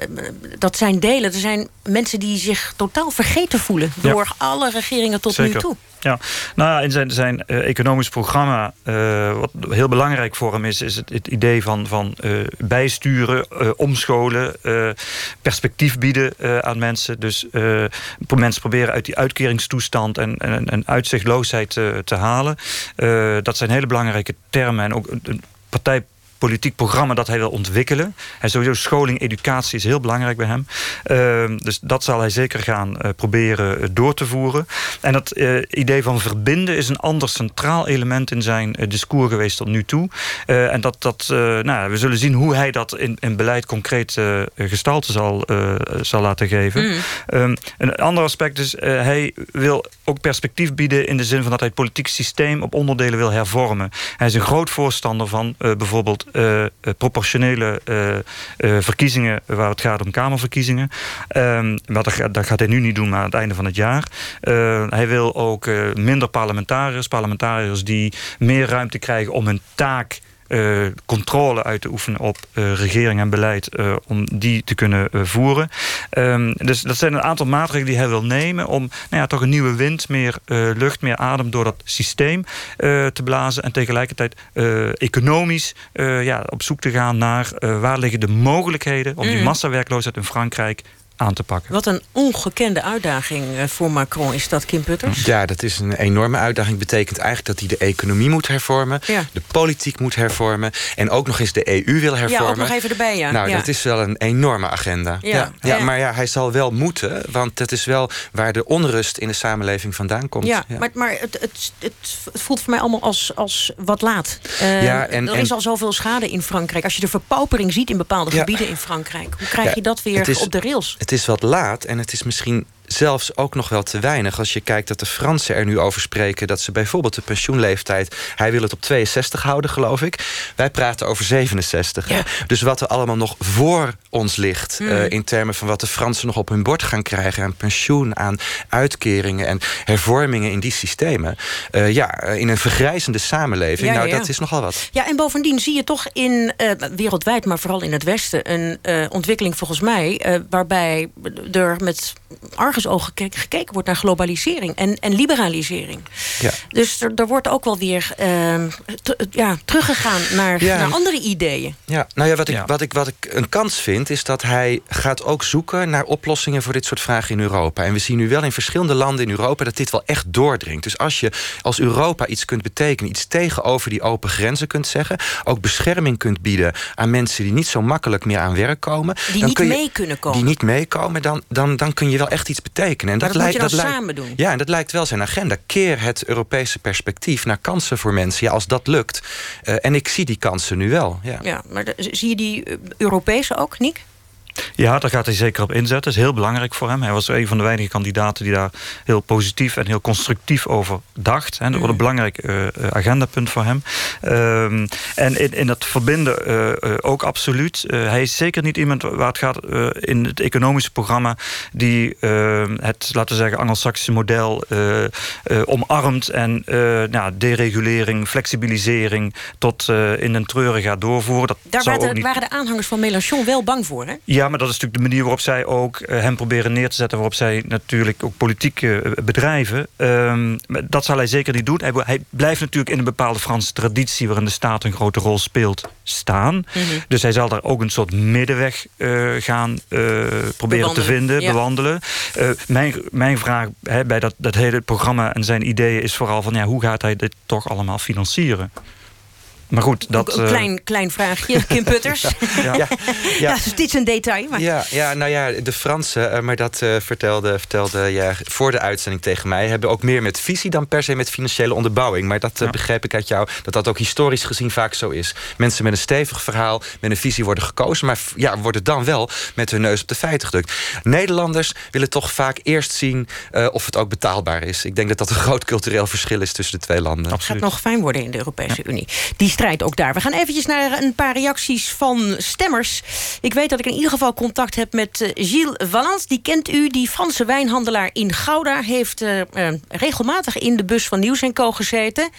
dat zijn delen. Er zijn mensen die zich totaal vergeten voelen... door ja. alle regeringen tot Zeker. nu toe. Ja, nou ja, in zijn, zijn uh, economisch programma, uh, wat heel belangrijk voor hem is, is het, het idee van, van uh, bijsturen, omscholen, perspectief bieden aan mensen. Dus mensen proberen uit die uitkeringstoestand en uitzichtloosheid te halen. dat zijn hele belangrijke termen en ook een partij politiek programma dat hij wil ontwikkelen. En sowieso scholing, educatie is heel belangrijk bij hem. Uh, dus dat zal hij zeker gaan uh, proberen uh, door te voeren. En dat uh, idee van verbinden is een ander centraal element in zijn discours geweest tot nu toe. en dat, dat nou, we zullen zien hoe hij dat in, in beleid concreet gestalte zal, zal laten geven. Mm. Um, een ander aspect is, hij wil ook perspectief bieden in de zin van dat hij het politiek systeem op onderdelen wil hervormen. Hij is een groot voorstander van bijvoorbeeld uh, proportionele uh, verkiezingen waar het gaat om kamerverkiezingen. Um, maar dat, dat, gaat hij nu niet doen, maar aan het einde van het jaar. hij wil ook minder parlementariërs, parlementariërs die meer ruimte krijgen om hun taak uh, controle uit te oefenen op uh, regering en beleid... Uh, om die te kunnen voeren. Um, dus dat zijn een aantal maatregelen die hij wil nemen... om nou ja, toch een nieuwe wind, meer lucht, meer adem... door dat systeem te blazen. En tegelijkertijd economisch ja, op zoek te gaan naar... waar liggen de mogelijkheden om die massawerkloosheid in Frankrijk aan te pakken. Wat een ongekende uitdaging voor Macron is dat, Kim Putters? Ja, dat is een enorme uitdaging. betekent eigenlijk dat hij de economie moet hervormen... Ja. de politiek moet hervormen... en ook nog eens de EU wil hervormen. Ja, ook nog even erbij, ja. Nou, ja. dat is wel een enorme agenda. Ja. Ja, maar ja, hij zal wel moeten... want dat is wel waar de onrust in de samenleving vandaan komt. Ja, maar, maar het, het, het, voelt voor mij allemaal als, als wat laat. Uh, ja, en, er is en, al zoveel schade in Frankrijk. Als je de verpaupering ziet in bepaalde gebieden in Frankrijk... hoe krijg je dat weer is, op de rails? Het is wat laat en het is misschien zelfs ook nog wel te weinig. Als je kijkt dat de Fransen er nu over spreken... dat ze bijvoorbeeld de pensioenleeftijd... hij wil het op 62 houden, geloof ik. Wij praten over 67. Ja. Dus wat er allemaal nog voor ons ligt... Mm. Uh, in termen van wat de Fransen nog op hun bord gaan krijgen... aan pensioen, aan uitkeringen en hervormingen in die systemen... Uh, ja, in een vergrijzende samenleving, ja, nou, ja. dat is nogal wat. Ja, en bovendien zie je toch in, uh, wereldwijd... maar vooral in het Westen, een ontwikkeling volgens mij... waarbij er met arg argusogen gekeken wordt naar globalisering en, en liberalisering. Ja. Dus er, er wordt ook wel weer uh, ja, teruggegaan naar, naar andere ideeën. Ja, nou ja, wat ik, Wat, ik, wat ik een kans vind, is dat hij gaat ook zoeken naar oplossingen voor dit soort vragen in Europa. En we zien nu wel in verschillende landen in Europa dat dit wel echt doordringt. Dus als je als Europa iets kunt betekenen, iets tegenover die open grenzen kunt zeggen, ook bescherming kunt bieden aan mensen die niet zo makkelijk meer aan werk komen. Die dan niet kun je, mee kunnen komen. Die niet meekomen, dan, dan, dan kun je wel echt iets betekenen. En dat, dat lijkt, dan samen doen. Ja, en dat lijkt wel zijn agenda. Keer het Europese perspectief naar kansen voor mensen. Ja, als dat lukt. Uh, en ik zie die kansen nu wel. Ja, ja maar de, zie je die eh, Europese ook, Niek? Ja, daar gaat hij zeker op inzetten. Dat is heel belangrijk voor hem. Hij was een van de weinige kandidaten die daar heel positief en heel constructief over dacht. En dat wordt een mm. belangrijk uh, agendapunt voor hem. Um, en in, in het verbinden uh, ook absoluut. hij is zeker niet iemand waar het gaat in het economische programma... die ehm, het, laten we zeggen, Anglo-Saxische model omarmt... en nou, deregulering, flexibilisering tot in een treuren gaat doorvoeren. Dat daar waren, niet... waren de aanhangers van Mélenchon wel bang voor, hè? Ja, maar dat is natuurlijk de manier waarop zij ook uh, hem proberen neer te zetten... waarop zij natuurlijk ook politiek uh, bedrijven. Um, dat zal hij zeker niet doen. Hij, hij, blijft natuurlijk in een bepaalde Franse traditie... waarin de staat een grote rol speelt, staan. Mm -hmm. Dus hij zal daar ook een soort middenweg uh, gaan proberen te vinden, ja. bewandelen. mijn, mijn vraag hè, bij dat, dat hele programma en zijn ideeën is vooral van... Ja, hoe gaat hij dit toch allemaal financieren? Maar goed, dat... Een klein, klein vraagje, Kim Putters. ja. ja, ja. dit is een detail. Maar... Ja, ja, nou ja, de Fransen, uh, maar dat uh, vertelde, vertelde ja, voor de uitzending tegen mij... hebben ook meer met visie dan per se met financiële onderbouwing. Maar dat uh, begreep ik uit jou, dat dat ook historisch gezien vaak zo is. Mensen met een stevig verhaal, met een visie worden gekozen... maar ja, worden dan wel met hun neus op de feiten gedrukt. Nederlanders willen toch vaak eerst zien of het ook betaalbaar is. Ik denk dat dat een groot cultureel verschil is tussen de twee landen. Het gaat nog fijn worden in de Europese Unie. Die strijd ook daar. We gaan eventjes naar een paar reacties van stemmers. Ik weet dat ik in ieder geval contact heb met uh, Gilles Valens. Die kent u, die Franse wijnhandelaar in Gouda... heeft uh, uh, regelmatig in de bus van Nieuws Co gezeten.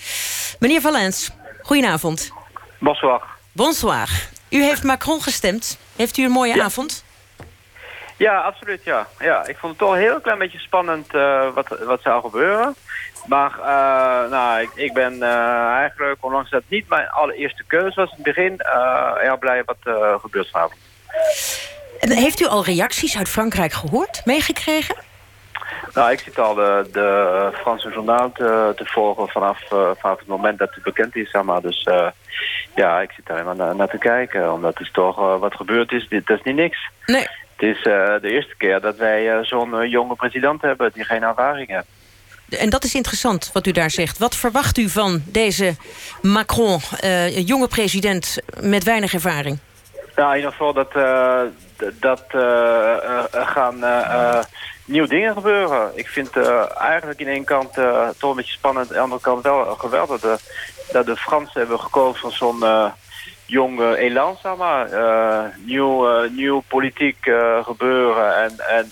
Meneer Valens, goedenavond. Bonsoir. Bonsoir. U heeft Macron gestemd. Heeft u een mooie ja. avond? Ja, absoluut, ja. ja. Ik vond het toch een heel klein beetje spannend wat, wat zou gebeuren. Maar uh, nou, ik, ik ben uh, eigenlijk, ondanks dat het niet mijn allereerste keuze was in het begin, uh, heel blij wat er gebeurt vanavond. Heeft u al reacties uit Frankrijk gehoord, meegekregen? Nou, ik zit al de, de Franse journaal te, te volgen vanaf, vanaf het moment dat het bekend is, zeg maar. Dus ja, ik zit daar helemaal naar, naar te kijken, omdat het toch wat gebeurd is. Dit dat is niet niks. Nee. Het is de eerste keer dat wij zo'n jonge president hebben die geen ervaring heeft. En dat is interessant wat u daar zegt. Wat verwacht u van deze Macron, uh, jonge president met weinig ervaring? Ja, in ieder geval dat, uh, dat uh, gaan nieuwe dingen gebeuren. Ik vind eigenlijk in één kant toch een beetje spannend. Aan de andere kant wel geweldig dat de, dat de Fransen hebben gekozen van zo'n jong elan, zeg maar. nieuw, nieuw politiek gebeuren en... en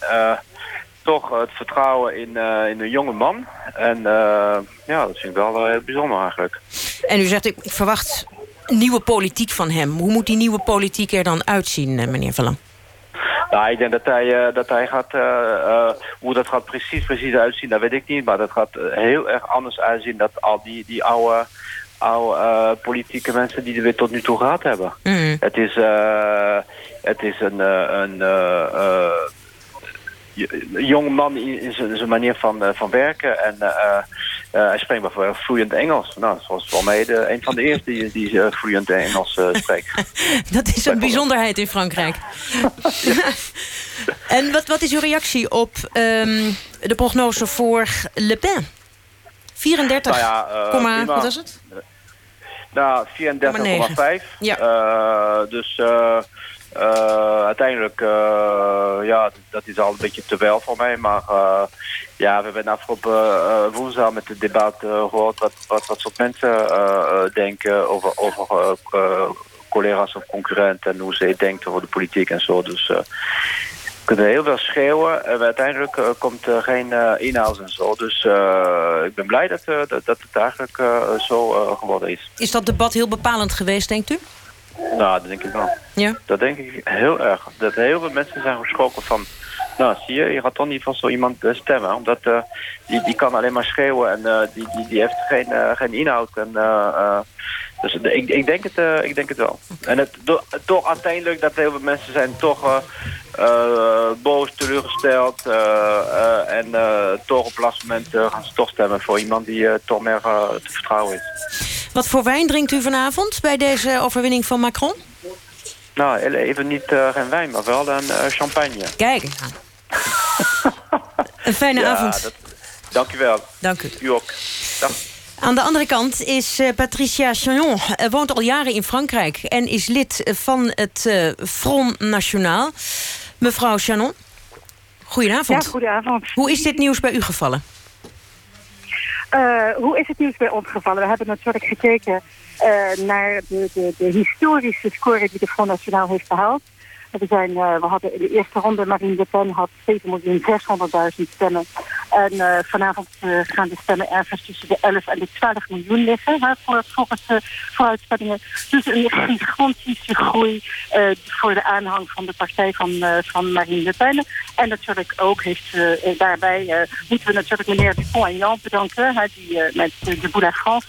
toch het vertrouwen in, uh, in een jonge man. En uh, ja, dat vind ik wel uh, heel bijzonder eigenlijk. En u zegt, ik, ik, verwacht nieuwe politiek van hem. Hoe moet die nieuwe politiek er dan uitzien, meneer Verlang? Nou, ik denk dat hij, dat hij gaat... hoe dat gaat precies, precies uitzien, dat weet ik niet. Maar dat gaat heel erg anders uitzien... dan al die, die oude oude politieke mensen die er weer tot nu toe gehad hebben. Mm. Het is, het is een, een jonge man in zijn manier van, uh, van werken. En uh, uh, hij spreekt bijvoorbeeld vloeiend Engels. Nou, zoals wel mee de, een van de eerste die, die vloeiend Engels spreekt. dat is een bijzonderheid in Frankrijk. en wat, wat is uw reactie op um, de prognose voor Le Pen? 34, nou ja, wat is het? Nou, 34,5. Ja. dus... Uh, uiteindelijk, uh, ja, dat is al een beetje te wel voor mij. Maar uh, ja, we hebben afgelopen woensdag met het debat gehoord wat, wat, wat soort mensen denken over, over collega's of concurrenten en hoe ze denken over de politiek en zo. Dus we kunnen heel veel schreeuwen en uiteindelijk komt er geen inhoud en zo. Dus ik ben blij dat, dat, dat het eigenlijk zo geworden is. Is dat debat heel bepalend geweest, denkt u? Nou, dat denk ik wel. Ja? Dat denk ik heel erg. Dat heel veel mensen zijn geschrokken van nou, zie je, je gaat toch niet van zo iemand stemmen. Omdat die, die kan alleen maar schreeuwen en die, die, die heeft geen, geen inhoud. En, dus ik, ik, denk het, ik denk het wel. En het, toch uiteindelijk dat heel veel mensen zijn toch boos, teleurgesteld. En toch op het laatste moment gaan ze toch stemmen voor iemand die toch meer te vertrouwen is. Wat voor wijn drinkt u vanavond bij deze overwinning van Macron? Nou, even niet geen wijn, maar wel een champagne. Kijk. een fijne ja, avond. Dat, dank u wel. Dank u. U ook. Dag. Aan de andere kant is Patricia Chagnon, woont al jaren in Frankrijk... en is lid van het Front National. Mevrouw Chanon, goedenavond. Ja, goedenavond. Hoe is dit nieuws bij u gevallen? Uh, hoe is het nieuws bij ons gevallen? We hebben natuurlijk gekeken uh, naar de, de, historische score die de Front Nationaal heeft behaald. We, zijn, uh, we hadden in de eerste ronde, Marine Le Pen had 7.600.000 stemmen. En uh, vanavond uh, gaan de stemmen ergens tussen de 11 en de 12 miljoen liggen, voor, volgens de vooruitspellingen. Dus een gigantische groei voor de aanhang van de partij van, van Marine Le Pen. En natuurlijk ook heeft daarbij, moeten we natuurlijk meneer Dupont-Aignan bedanken, die met de Boula France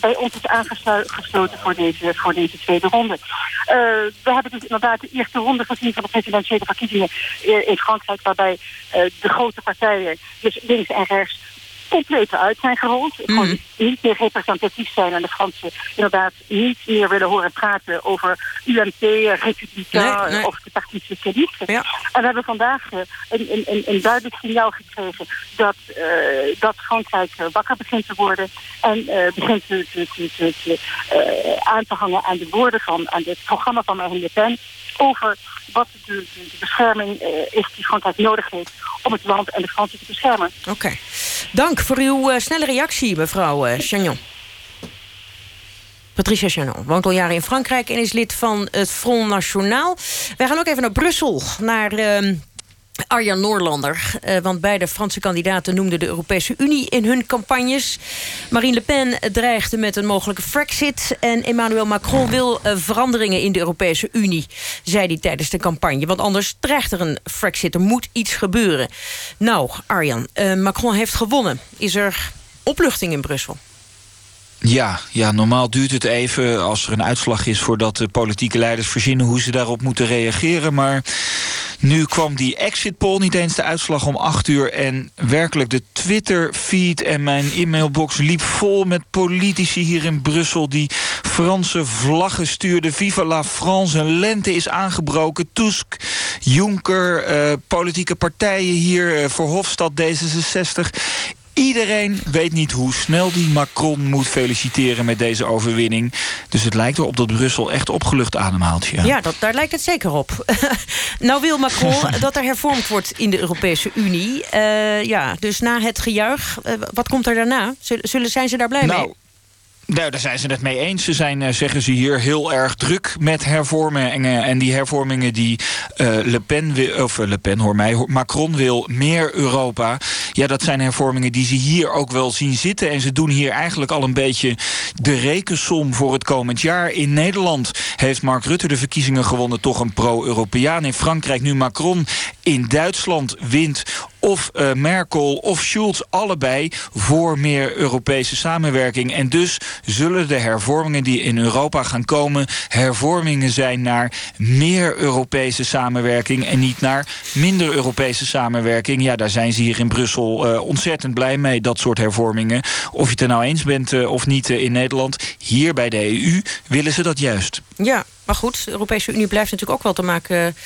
bij ons is aangesloten voor deze, voor deze tweede ronde. we hebben dus inderdaad de eerste ronde gezien van de presidentiële verkiezingen eh, in Frankrijk, waarbij eh, de grote partijen, dus links en rechts, compleet uit zijn gerold. Mm. Gewoon niet meer representatief zijn en de Fransen inderdaad niet meer willen horen praten over UMP, Republikein of de Partie Socialiste. Ja. En we hebben vandaag uh, een, een, een, duidelijk signaal gekregen dat, uh, dat Frankrijk wakker begint te worden en uh, begint te, te, te, te aan te hangen aan de woorden van, aan het programma van Marine Le Pen over wat de, de, bescherming is die Frankrijk nodig heeft om het land en de Fransen te beschermen. Oké. Dank voor uw uh, snelle reactie, mevrouw uh, Chagnon. Patricia Chagnon woont al jaren in Frankrijk en is lid van het Front National. Wij gaan ook even naar Brussel, naar... Uh, Arjan Noorlander. Uh, want beide Franse kandidaten noemden de Europese Unie in hun campagnes. Marine Le Pen dreigde met een mogelijke Frexit. En Emmanuel Macron wil uh, veranderingen in de Europese Unie. Zei hij tijdens de campagne. Want anders dreigt er een Frexit. Er moet iets gebeuren. Nou, Arjan, uh, Macron heeft gewonnen. Is er opluchting in Brussel? Ja, ja, normaal duurt het even als er een uitslag is... voordat de politieke leiders verzinnen hoe ze daarop moeten reageren. Maar nu kwam die exit poll, niet eens de uitslag om acht uur... en werkelijk de Twitter-feed en mijn e-mailbox liep vol met politici hier in Brussel... die Franse vlaggen stuurden. Viva la France, een lente is aangebroken. Tusk, Juncker, uh, politieke partijen hier... Voor Hofstad D66. Iedereen weet niet hoe snel die Macron moet feliciteren met deze overwinning. Dus het lijkt erop dat Brussel echt opgelucht ademhaalt. Ja, ja dat, daar lijkt het zeker op. nou wil Macron dat er hervormd wordt in de Europese Unie. Uh, ja, dus na het gejuich, uh, wat komt er daarna? Zullen, zijn ze daar blij nou, mee? Nou, daar zijn ze het mee eens. Ze zijn, eh, zeggen ze hier, heel erg druk met hervormingen. En die hervormingen die uh, Le Pen wil, of Le Pen hoor mij, Macron wil meer Europa. Ja, dat zijn hervormingen die ze hier ook wel zien zitten. En ze doen hier eigenlijk al een beetje de rekensom voor het komend jaar. In Nederland heeft Mark Rutte de verkiezingen gewonnen, toch een pro-Europeaan. In Frankrijk nu Macron. In Duitsland wint of uh, Merkel of Schulz allebei voor meer Europese samenwerking. En dus zullen de hervormingen die in Europa gaan komen... hervormingen zijn naar meer Europese samenwerking... en niet naar minder Europese samenwerking. Ja, daar zijn ze hier in Brussel uh, ontzettend blij mee, dat soort hervormingen. Of je het er nou eens bent uh, of niet in Nederland... hier bij de EU willen ze dat juist. Ja, maar goed, de Europese Unie blijft natuurlijk ook wel te maken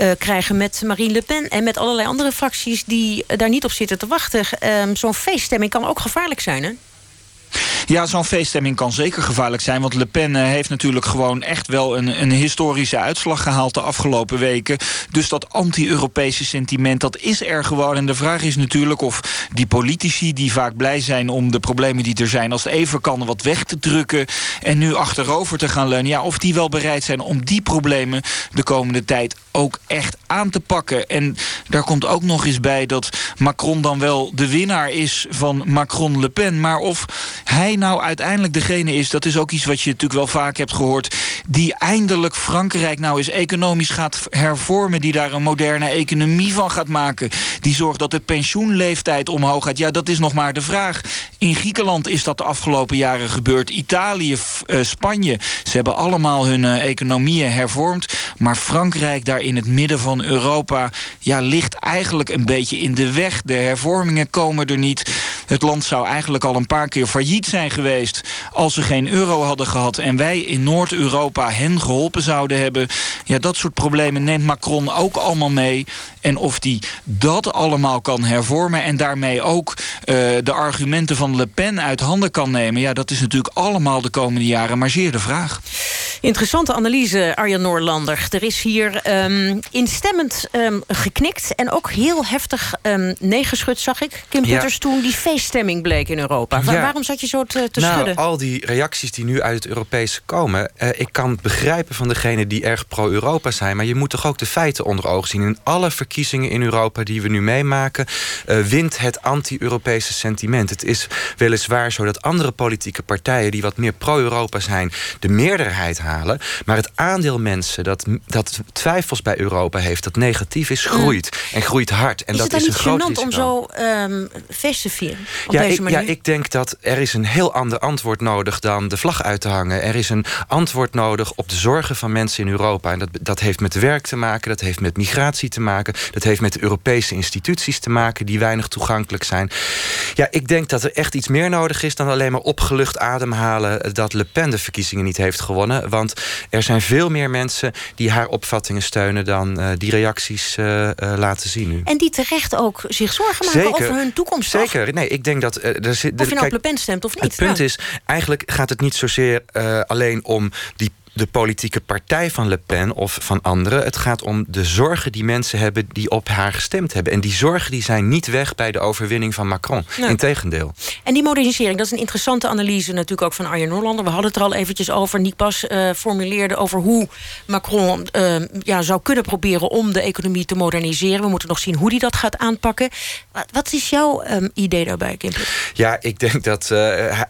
uh, krijgen met Marine Le Pen... en met allerlei andere fracties die daar niet op zitten te wachten. Uh, Zo'n feeststemming kan ook gevaarlijk zijn, hè? Ja, zo'n feeststemming kan zeker gevaarlijk zijn. Want Le Pen eh, heeft natuurlijk gewoon echt wel een, een historische uitslag gehaald de afgelopen weken. Dus dat anti-Europese sentiment, dat is er gewoon. En de vraag is natuurlijk of die politici die vaak blij zijn om de problemen die er zijn, als het even kan, wat weg te drukken en nu achterover te gaan leunen. Ja, of die wel bereid zijn om die problemen de komende tijd ook echt aan te pakken. En daar komt ook nog eens bij dat Macron dan wel de winnaar is van Macron-Le Pen. Maar of hij nou uiteindelijk degene is, dat is ook iets wat je natuurlijk wel vaak hebt gehoord, die eindelijk Frankrijk nou eens economisch gaat hervormen, die daar een moderne economie van gaat maken, die zorgt dat de pensioenleeftijd omhoog gaat. Ja, dat is nog maar de vraag. In Griekenland is dat de afgelopen jaren gebeurd. Italië, uh, Spanje, ze hebben allemaal hun uh, economieën hervormd. Maar Frankrijk, daar in het midden van Europa, ja, ligt eigenlijk een beetje in de weg. De hervormingen komen er niet. Het land zou eigenlijk al een paar keer failliet zijn geweest als ze geen euro hadden gehad en wij in Noord-Europa hen geholpen zouden hebben. Ja, dat soort problemen neemt Macron ook allemaal mee. En of die dat allemaal kan hervormen en daarmee ook uh, de argumenten van Le Pen uit handen kan nemen, ja, dat is natuurlijk allemaal de komende jaren maar zeer de vraag. Interessante analyse, Arjan Noorlander. Er is hier um, instemmend um, geknikt en ook heel heftig um, neergeschud, zag ik. Kim ja. Putters toen die feeststemming bleek in Europa. Ja. Waarom zat je zo te, te nou, schudden? al die reacties die nu uit het Europese komen... Uh, ik kan begrijpen van degenen die erg pro-Europa zijn... maar je moet toch ook de feiten onder ogen zien. In alle verkiezingen in Europa die we nu meemaken... Uh, wint het anti-Europese sentiment. Het is weliswaar zo dat andere politieke partijen... die wat meer pro-Europa zijn, de meerderheid halen. Maar het aandeel mensen dat, dat twijfels bij Europa heeft... dat negatief is, groeit. Mm. En groeit hard. En is dat het is een groot risico. om zo um, feest te vieren? Op ja, deze ik, manier? ja, ik denk dat er is een heel ander antwoord nodig... dan de vlag uit te hangen. Er is een antwoord nodig op de zorgen van mensen in Europa. En dat, dat heeft met werk te maken, dat heeft met migratie te maken... dat heeft met de Europese instituties te maken... die weinig toegankelijk zijn. Ja, ik denk dat er echt iets meer nodig is... dan alleen maar opgelucht ademhalen... dat Le Pen de verkiezingen niet heeft gewonnen. Want er zijn veel meer mensen die haar opvattingen steunen... dan uh, die reacties uh, uh, laten zien nu. En die terecht ook zich zorgen maken Zeker. over hun toekomst. Zeker. Nee, ik denk dat... er zit, of je nou op Le Pen stemt of niet. Het punt is, eigenlijk gaat het niet zozeer alleen om die de politieke partij van Le Pen of van anderen. Het gaat om de zorgen die mensen hebben die op haar gestemd hebben. En die zorgen die zijn niet weg bij de overwinning van Macron. Integendeel. En die modernisering, dat is een interessante analyse natuurlijk ook van Arjen Noorlander. We hadden het er al eventjes over. Nick Pas uh, formuleerde over hoe Macron uh, ja, zou kunnen proberen om de economie te moderniseren. We moeten nog zien hoe hij dat gaat aanpakken. Wat, wat is jouw um, idee daarbij, Kim? Ja, ik denk dat uh,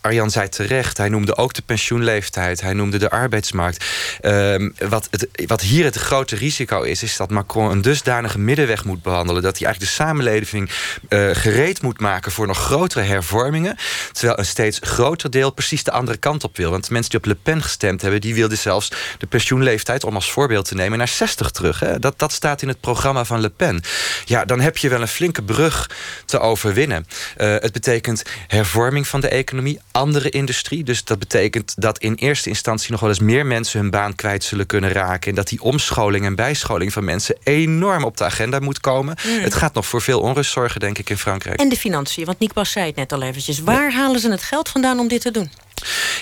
Arjan zei terecht. Hij noemde ook de pensioenleeftijd. Hij noemde de arbeidsmarkt. Um, wat, het, wat hier het grote risico is, is dat Macron een dusdanige middenweg moet behandelen. Dat hij eigenlijk de samenleving uh, gereed moet maken voor nog grotere hervormingen. Terwijl een steeds groter deel precies de andere kant op wil. Want de mensen die op Le Pen gestemd hebben, die wilden zelfs de pensioenleeftijd, om als voorbeeld te nemen, naar 60 terug. Hè? Dat, dat staat in het programma van Le Pen. Ja, dan heb je wel een flinke brug te overwinnen. Uh, het betekent hervorming van de economie, andere industrie. Dus dat betekent dat in eerste instantie nog wel eens meer mensen hun baan kwijt zullen kunnen raken. En dat die omscholing en bijscholing van mensen enorm op de agenda moet komen. Mm. Het gaat nog voor veel onrust zorgen, denk ik, in Frankrijk. En de financiën, want Nick Bas zei het net al eventjes. Waar ja. halen ze het geld vandaan om dit te doen?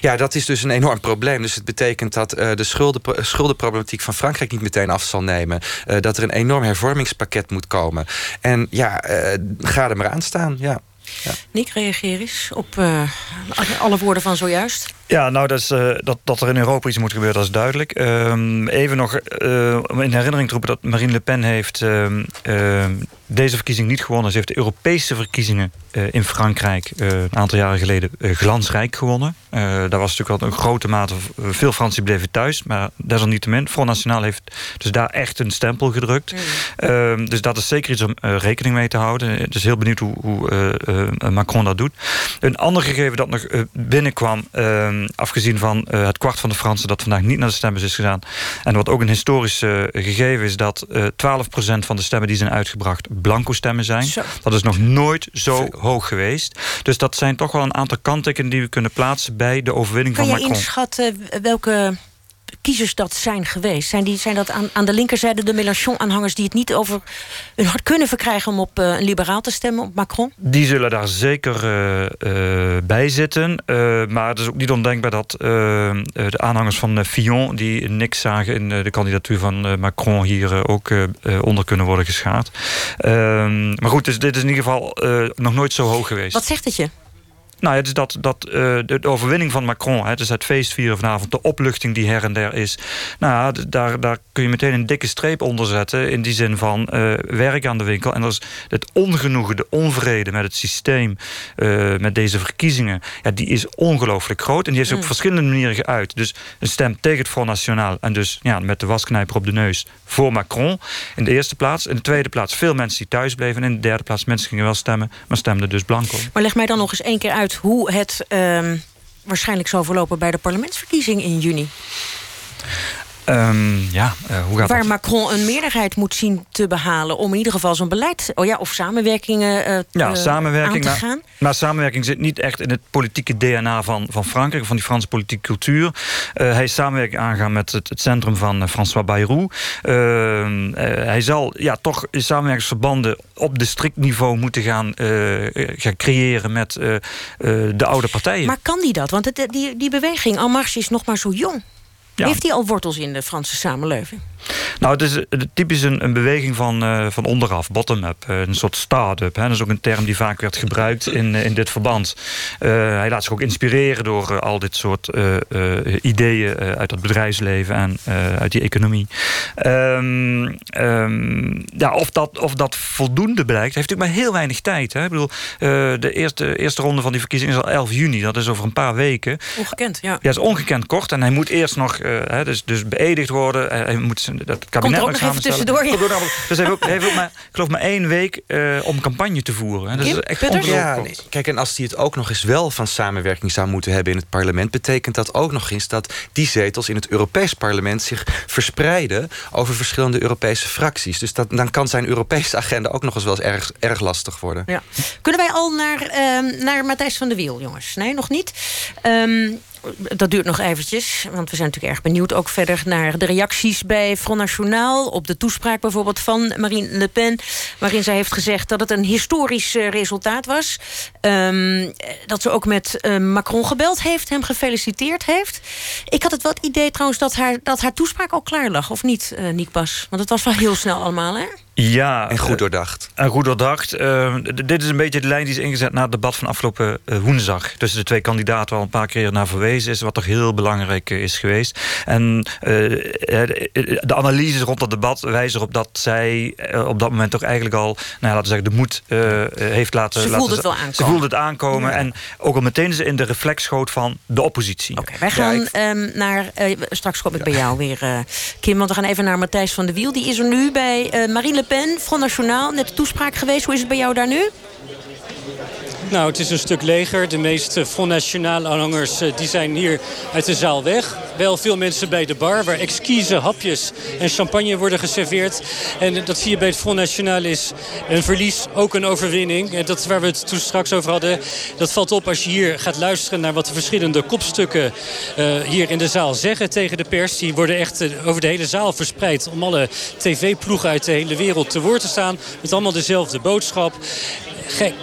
Ja, dat is dus een enorm probleem. Dus het betekent dat uh, de schulden, schuldenproblematiek van Frankrijk niet meteen af zal nemen. Uh, dat er een enorm hervormingspakket moet komen. En ja, uh, ga er maar aan staan. Ja. Ja. Nick, reageer eens op uh, alle woorden van zojuist. Ja, nou, dat, is, uh, dat, dat er in Europa iets moet gebeuren, dat is duidelijk. Um, even nog uh, in herinnering te roepen dat Marine Le Pen heeft deze verkiezing niet gewonnen. Ze heeft de Europese verkiezingen in Frankrijk een aantal jaren geleden glansrijk gewonnen. daar was natuurlijk al een grote mate, veel Fransen bleven thuis. Maar desalniettemin, Front National heeft dus daar echt een stempel gedrukt. Mm. Dus dat is zeker iets om rekening mee te houden. Het is heel benieuwd hoe, hoe Macron dat doet. Een ander gegeven dat nog binnenkwam... Uh, afgezien van het kwart van de Fransen... dat vandaag niet naar de stembus is gegaan... en wat ook een historisch gegeven is... dat 12% van de stemmen die zijn uitgebracht... blanco stemmen zijn. Zo. Dat is nog nooit zo hoog geweest. Dus dat zijn toch wel een aantal kanttekenen... die we kunnen plaatsen bij de overwinning kan van Macron. Kan je inschatten welke kiezers dat zijn geweest? Zijn, die, zijn dat aan, aan de linkerzijde de Mélenchon-aanhangers... die het niet over hun hart kunnen verkrijgen... om op uh, een liberaal te stemmen, op Macron? Die zullen daar zeker uh, uh, bij zitten. maar het is ook niet ondenkbaar dat de aanhangers van Fillon... die niks zagen in de kandidatuur van Macron... hier ook onder kunnen worden geschaard. Ehm, maar goed, dus dit is in ieder geval nog nooit zo hoog geweest. Wat zegt het je? Nou, het is dat, dat de, overwinning van Macron, het is het feestvieren vanavond, de opluchting die her en der is. Nou, daar, daar kun je meteen een dikke streep onder zetten. In die zin van werk aan de winkel. En dat is het ongenoegen, de onvrede met het systeem, met deze verkiezingen. Ja, die is ongelooflijk groot. En die is op mm. verschillende manieren geuit. Dus een stem tegen het Front National. En dus ja, met de wasknijper op de neus voor Macron in de eerste plaats. In de tweede plaats veel mensen die thuis bleven. En in de derde plaats mensen gingen wel stemmen, maar stemden dus blanco. Maar leg mij dan nog eens één keer uit hoe het ehm, waarschijnlijk zal verlopen bij de parlementsverkiezing in juni. Um, ja, uh, hoe gaat Waar Macron een meerderheid moet zien te behalen... om in ieder geval zo'n beleid oh ja, of samenwerkingen uh, ja, samenwerking, aan te gaan. Maar, samenwerking zit niet echt in het politieke DNA van, van Frankrijk... van die Franse politieke cultuur. Uh, hij is samenwerking aangaan met het, het centrum van François Bayrou. Ehm, hij zal ja, toch samenwerkingsverbanden op district niveau moeten gaan, gaan creëren... met de oude partijen. Maar kan die dat? Want het, die, die beweging En Marche is nog maar zo jong. Heeft hij al wortels in de Franse samenleving? Nou, het is typisch een, een beweging van, uh, van onderaf, bottom-up. Eh, een soort start-up. Dat is ook een term die vaak werd gebruikt in, eh, in dit verband. Uh, hij laat zich ook inspireren door al dit soort ideeën uit het bedrijfsleven en uit die economie. Um, um, ja, of, dat, of dat voldoende blijkt, heeft natuurlijk maar heel weinig tijd. Hè? Ik bedoel, de eerste, eerste ronde van die verkiezingen is al 11 juni. Dat is over een paar weken. Ongekend, ja. Ja, is ongekend kort. En hij moet eerst nog dus, dus beëdigd worden. Hij moet dat kabinet Komt er ook nog even tussendoor. Ja. Dus hij heeft ook, heeft ook maar, ik geloof maar één week uh, om campagne te voeren. Dat is echt ja, nee. Kijk, en als hij het ook nog eens wel van samenwerking zou moeten hebben in het parlement... betekent dat ook nog eens dat die zetels in het Europees parlement... zich verspreiden over verschillende Europese fracties. Dus dat, dan kan zijn Europese agenda ook nog eens wel eens erg, erg lastig worden. Ja. Kunnen wij al naar, uh, naar Matthijs van der Wiel, jongens? Nee, nog niet. Um, dat duurt nog eventjes, want we zijn natuurlijk erg benieuwd... ook verder naar de reacties bij Front National... op de toespraak bijvoorbeeld van Marine Le Pen... waarin zij heeft gezegd dat het een historisch eh, resultaat was. Um, dat ze ook met uh, Macron gebeld heeft, hem gefeliciteerd heeft. Ik had het wel het idee trouwens dat haar, dat haar toespraak al klaar lag, of niet, uh, Bas? Want het was wel heel snel allemaal, hè? Ja. En goed doordacht. en goed doordacht. dit is een beetje de lijn die is ingezet na het debat van afgelopen woensdag. Tussen de twee kandidaten al een paar keer naar verwezen is... wat toch heel belangrijk eh, is geweest. En uh, de analyses rond dat debat wijzen erop dat zij op dat moment toch eigenlijk al... Nou, laten we zeggen, de moed heeft laten... Ze voelde het wel aankomen. Ze voelde het aankomen. En ook al meteen ze in de reflex schoot van de oppositie. Oké, wij gaan ehm, naar... straks kom ik bij jou weer, Kim. Want we gaan even naar Matthijs van der Wiel. Die is er nu bij Marine Le Pen, Front National. Net de toespraak geweest. Hoe is het bij jou daar nu? Nou, het is een stuk leger. De meeste Front National aanhangers eh, die zijn hier uit de zaal weg. Wel veel mensen bij de bar waar exquise hapjes en champagne worden geserveerd. En dat zie je bij het Front National is een verlies, ook een overwinning. En dat waar we het toen straks over hadden. Dat valt op als je hier gaat luisteren naar wat de verschillende kopstukken uh, hier in de zaal zeggen tegen de pers. Die worden echt over de hele zaal verspreid om alle tv-ploegen uit de hele wereld te woord te staan. Met allemaal dezelfde boodschap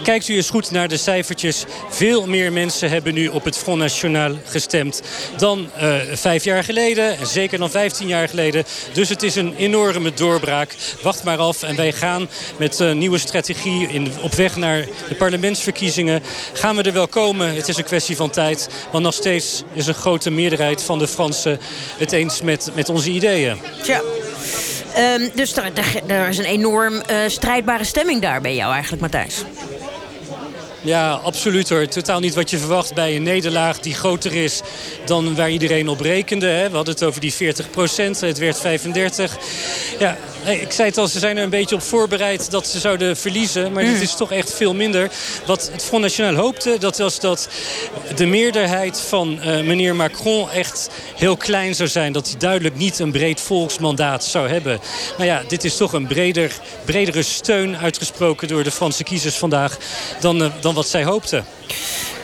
kijkt u eens goed naar de cijfertjes. Veel meer mensen hebben nu op het Front National gestemd dan uh, vijf jaar geleden. En zeker dan 15 jaar geleden. Dus het is een enorme doorbraak. Wacht maar af. En wij gaan met een nieuwe strategie in, op weg naar de parlementsverkiezingen. Gaan we er wel komen. Het is een kwestie van tijd. Want nog steeds is een grote meerderheid van de Fransen het eens met, met onze ideeën. Tja. Um, dus er, is een enorm uh, strijdbare stemming daar bij jou eigenlijk, Matthijs. Ja, absoluut hoor. Totaal niet wat je verwacht bij een nederlaag die groter is dan waar iedereen op rekende. Hè. We hadden het over die 40 procent, het werd 35. Ja, ik zei het al, ze zijn er een beetje op voorbereid dat ze zouden verliezen. Maar dit mm. is toch echt veel minder. Wat het Front National hoopte, dat was dat de meerderheid van uh, meneer Macron echt heel klein zou zijn. Dat hij duidelijk niet een breed volksmandaat zou hebben. Maar ja, dit is toch een breder, bredere steun uitgesproken door de Franse kiezers vandaag dan, uh, dan wat zij hoopten.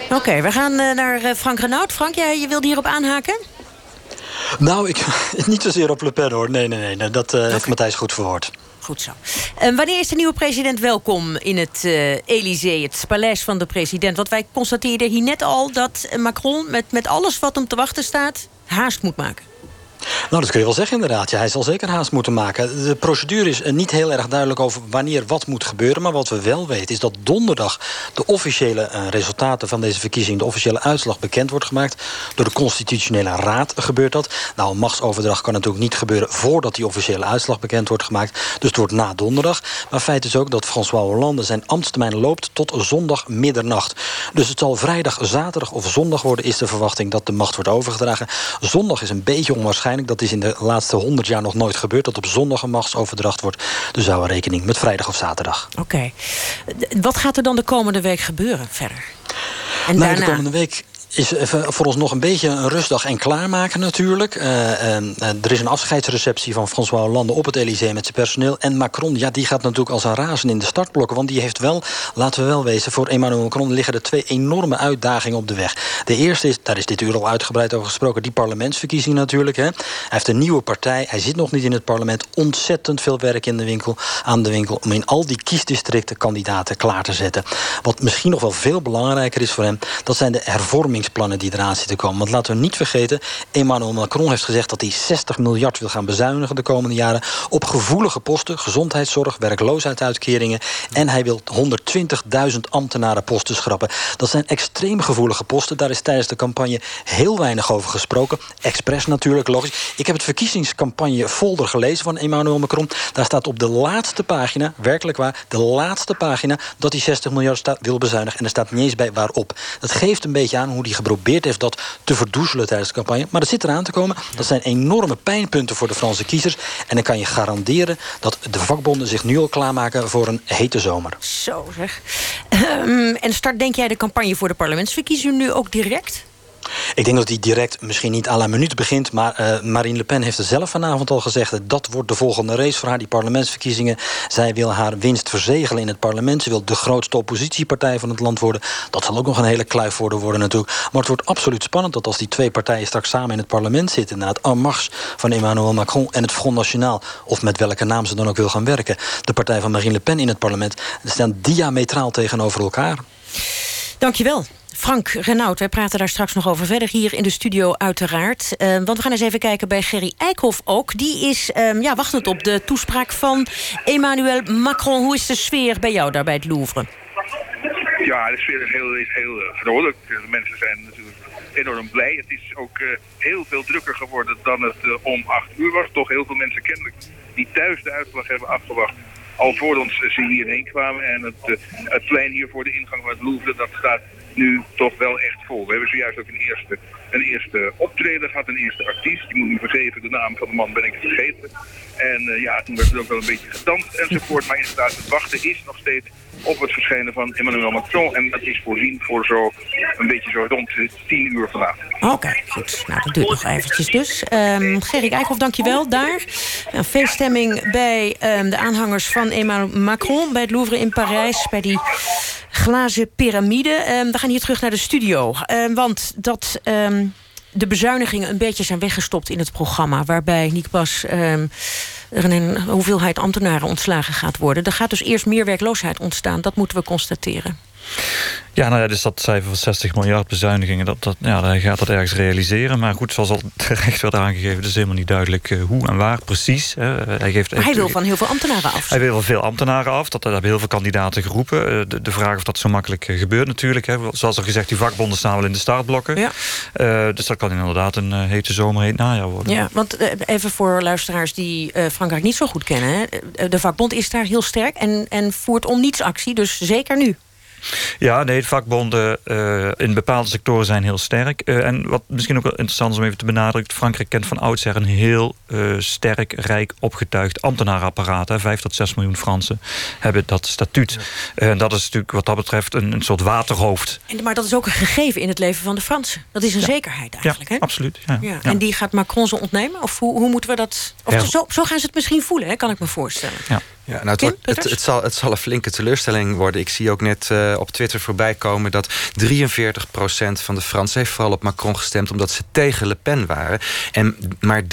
Oké, we gaan uh, naar Frank Renaud. Frank, jij, je wilde hierop aanhaken? Nou, ik, niet zozeer op Le Pen hoor. Nee, nee, nee. Dat uh, heeft Matthijs goed verwoord. Goed zo. Wanneer is de nieuwe president welkom in het uh, Elysée, het paleis van de president? Want wij constateerden hier net al dat Macron met, met alles wat hem te wachten staat... haast moet maken. Nou, dat kun je wel zeggen inderdaad. Ja, hij zal zeker haast moeten maken. De procedure is niet heel erg duidelijk over wanneer wat moet gebeuren. Maar wat we wel weten is dat donderdag de officiële uh, resultaten van deze verkiezing, de officiële uitslag bekend wordt gemaakt. Door de Constitutionele Raad gebeurt dat. Nou, een machtsoverdracht kan natuurlijk niet gebeuren voordat die officiële uitslag bekend wordt gemaakt. Dus het wordt na donderdag. Maar feit is ook dat François Hollande zijn ambtstermijn loopt tot zondag middernacht. Dus het zal vrijdag, zaterdag of zondag worden, is de verwachting dat de macht wordt overgedragen. Zondag is een beetje onwaarschijnlijk. Dat is in de laatste honderd jaar nog nooit gebeurd. Dat op zondag een machtsoverdracht wordt. Dus we rekening met vrijdag of zaterdag. Oké. Wat gaat er dan de komende week gebeuren verder? En nou, daarna... de komende week is voor ons nog een beetje een rustdag en klaarmaken natuurlijk. Uh, uh, er is een afscheidsreceptie van François Hollande op het Elysée met zijn personeel. En Macron, ja, die gaat natuurlijk als een razen in de startblokken. Want die heeft wel, laten we wel wezen, voor Emmanuel Macron liggen er twee enorme uitdagingen op de weg. De eerste is, daar is dit uur al uitgebreid over gesproken, die parlementsverkiezing natuurlijk. Hè. Hij heeft een nieuwe partij, hij zit nog niet in het parlement. Ontzettend veel werk in de winkel, aan de winkel om in al die kiesdistricten kandidaten klaar te zetten. Wat misschien nog wel veel belangrijker is voor hem, dat zijn de hervormingen plannen die eraan zitten komen. Want laten we niet vergeten, Emmanuel Macron heeft gezegd dat hij 60 miljard wil gaan bezuinigen de komende jaren op gevoelige posten, gezondheidszorg, werkloosheidsuitkeringen en hij wil 120.000 ambtenarenposten schrappen. Dat zijn extreem gevoelige posten. Daar is tijdens de campagne heel weinig over gesproken. Expres natuurlijk, logisch. Ik heb het verkiezingscampagne folder gelezen van Emmanuel Macron. Daar staat op de laatste pagina, werkelijk waar, de laatste pagina, dat hij 60 miljard wil bezuinigen. En er staat niet eens bij waarop. Dat geeft een beetje aan hoe die die geprobeerd heeft dat te verdoezelen tijdens de campagne. Maar dat zit eraan te komen. Dat zijn enorme pijnpunten voor de Franse kiezers. En dan kan je garanderen dat de vakbonden zich nu al klaarmaken voor een hete zomer. Zo zeg. Um, en start denk jij de campagne voor de parlementsverkiezingen nu ook direct? Ik denk dat hij direct misschien niet à la minuut begint... maar uh, Marine Le Pen heeft er zelf vanavond al gezegd... dat dat wordt de volgende race voor haar, die parlementsverkiezingen. Zij wil haar winst verzegelen in het parlement. Ze wil de grootste oppositiepartij van het land worden. Dat zal ook nog een hele kluif worden, worden natuurlijk. Maar het wordt absoluut spannend dat als die twee partijen... straks samen in het parlement zitten... na het en van Emmanuel Macron en het Front National... of met welke naam ze dan ook wil gaan werken... de partij van Marine Le Pen in het parlement... staan diametraal tegenover elkaar. Dankjewel. Frank Renaud, wij praten daar straks nog over verder hier in de studio uiteraard. Uh, want we gaan eens even kijken bij Gerry Eikhoff ook. Die is um, ja, wachtend op de toespraak van Emmanuel Macron. Hoe is de sfeer bij jou daar bij het Louvre? Ja, de sfeer is heel, is heel uh, vrolijk. De mensen zijn natuurlijk enorm blij. Het is ook uh, heel veel drukker geworden dan het om acht uur was. Toch heel veel mensen kennelijk die thuis de uitslag hebben afgewacht alvorens ze hierheen kwamen. En het, het plein hier voor de ingang van het Louvre, dat staat nu toch wel echt vol. We hebben zojuist ook een eerste, een eerste optreden gehad, een eerste artiest. Die moet me vergeven, de naam van de man ben ik vergeten. En uh, ja, toen werd er ook wel een beetje gedanst enzovoort. Maar inderdaad, het wachten is nog steeds op het verschijnen van Emmanuel Macron. En dat is voorzien voor zo een beetje zo rond 10 uur vanavond. Oké, goed. Nou, dat duurt nog eventjes dus. Um, Gerrit Eikhoff, dankjewel daar. Een feeststemming bij um, de aanhangers van Emmanuel Macron... bij het Louvre in Parijs, bij die glazen piramide. Um, we gaan hier terug naar de studio. want dat de bezuinigingen een beetje zijn weggestopt in het programma... waarbij niet pas um, er een hoeveelheid ambtenaren ontslagen gaat worden. Er gaat dus eerst meer werkloosheid ontstaan. Dat moeten we constateren. Ja, nou ja, dus dat cijfer van 60 miljard bezuinigingen, dat, dat, ja, hij gaat dat ergens realiseren. Maar goed, zoals al terecht werd aangegeven, het is helemaal niet duidelijk uh, hoe en waar precies. hij, geeft maar hij wil van heel veel ambtenaren af. Hij wil van veel ambtenaren af. Dat, hebben heel veel kandidaten geroepen. Uh, de, de, vraag of dat zo makkelijk uh, gebeurt natuurlijk. Hè. Zoals al gezegd, die vakbonden staan wel in de startblokken. Ja. dus dat kan inderdaad een hete zomer, heet najaar worden. Ja, want even voor luisteraars die Frankrijk niet zo goed kennen. Hè. De vakbond is daar heel sterk en, en voert om niets actie. Dus zeker nu. Ja, nee, vakbonden uh, in bepaalde sectoren zijn heel sterk. Uh, en wat misschien ook wel interessant is om even te benadrukken... Frankrijk kent van oudsher een heel uh, sterk, rijk, opgetuigd ambtenaarapparaat. Hè. Vijf tot zes miljoen Fransen hebben dat statuut. En dat is natuurlijk wat dat betreft een, een soort waterhoofd. En, maar dat is ook een gegeven in het leven van de Fransen. Dat is een zekerheid eigenlijk, ja, hè? absoluut. Ja. ja. En die gaat Macron ze ontnemen? Of hoe, hoe moeten we dat... Of zo, zo gaan ze het misschien voelen, hè, kan ik me voorstellen. Ja. Ja, nou, het, wordt, het, het, zal, het zal een flinke teleurstelling worden. Ik zie ook net uh, op Twitter voorbij komen dat 43% van de Fransen heeft vooral op Macron gestemd omdat ze tegen Le Pen waren. En maar 33%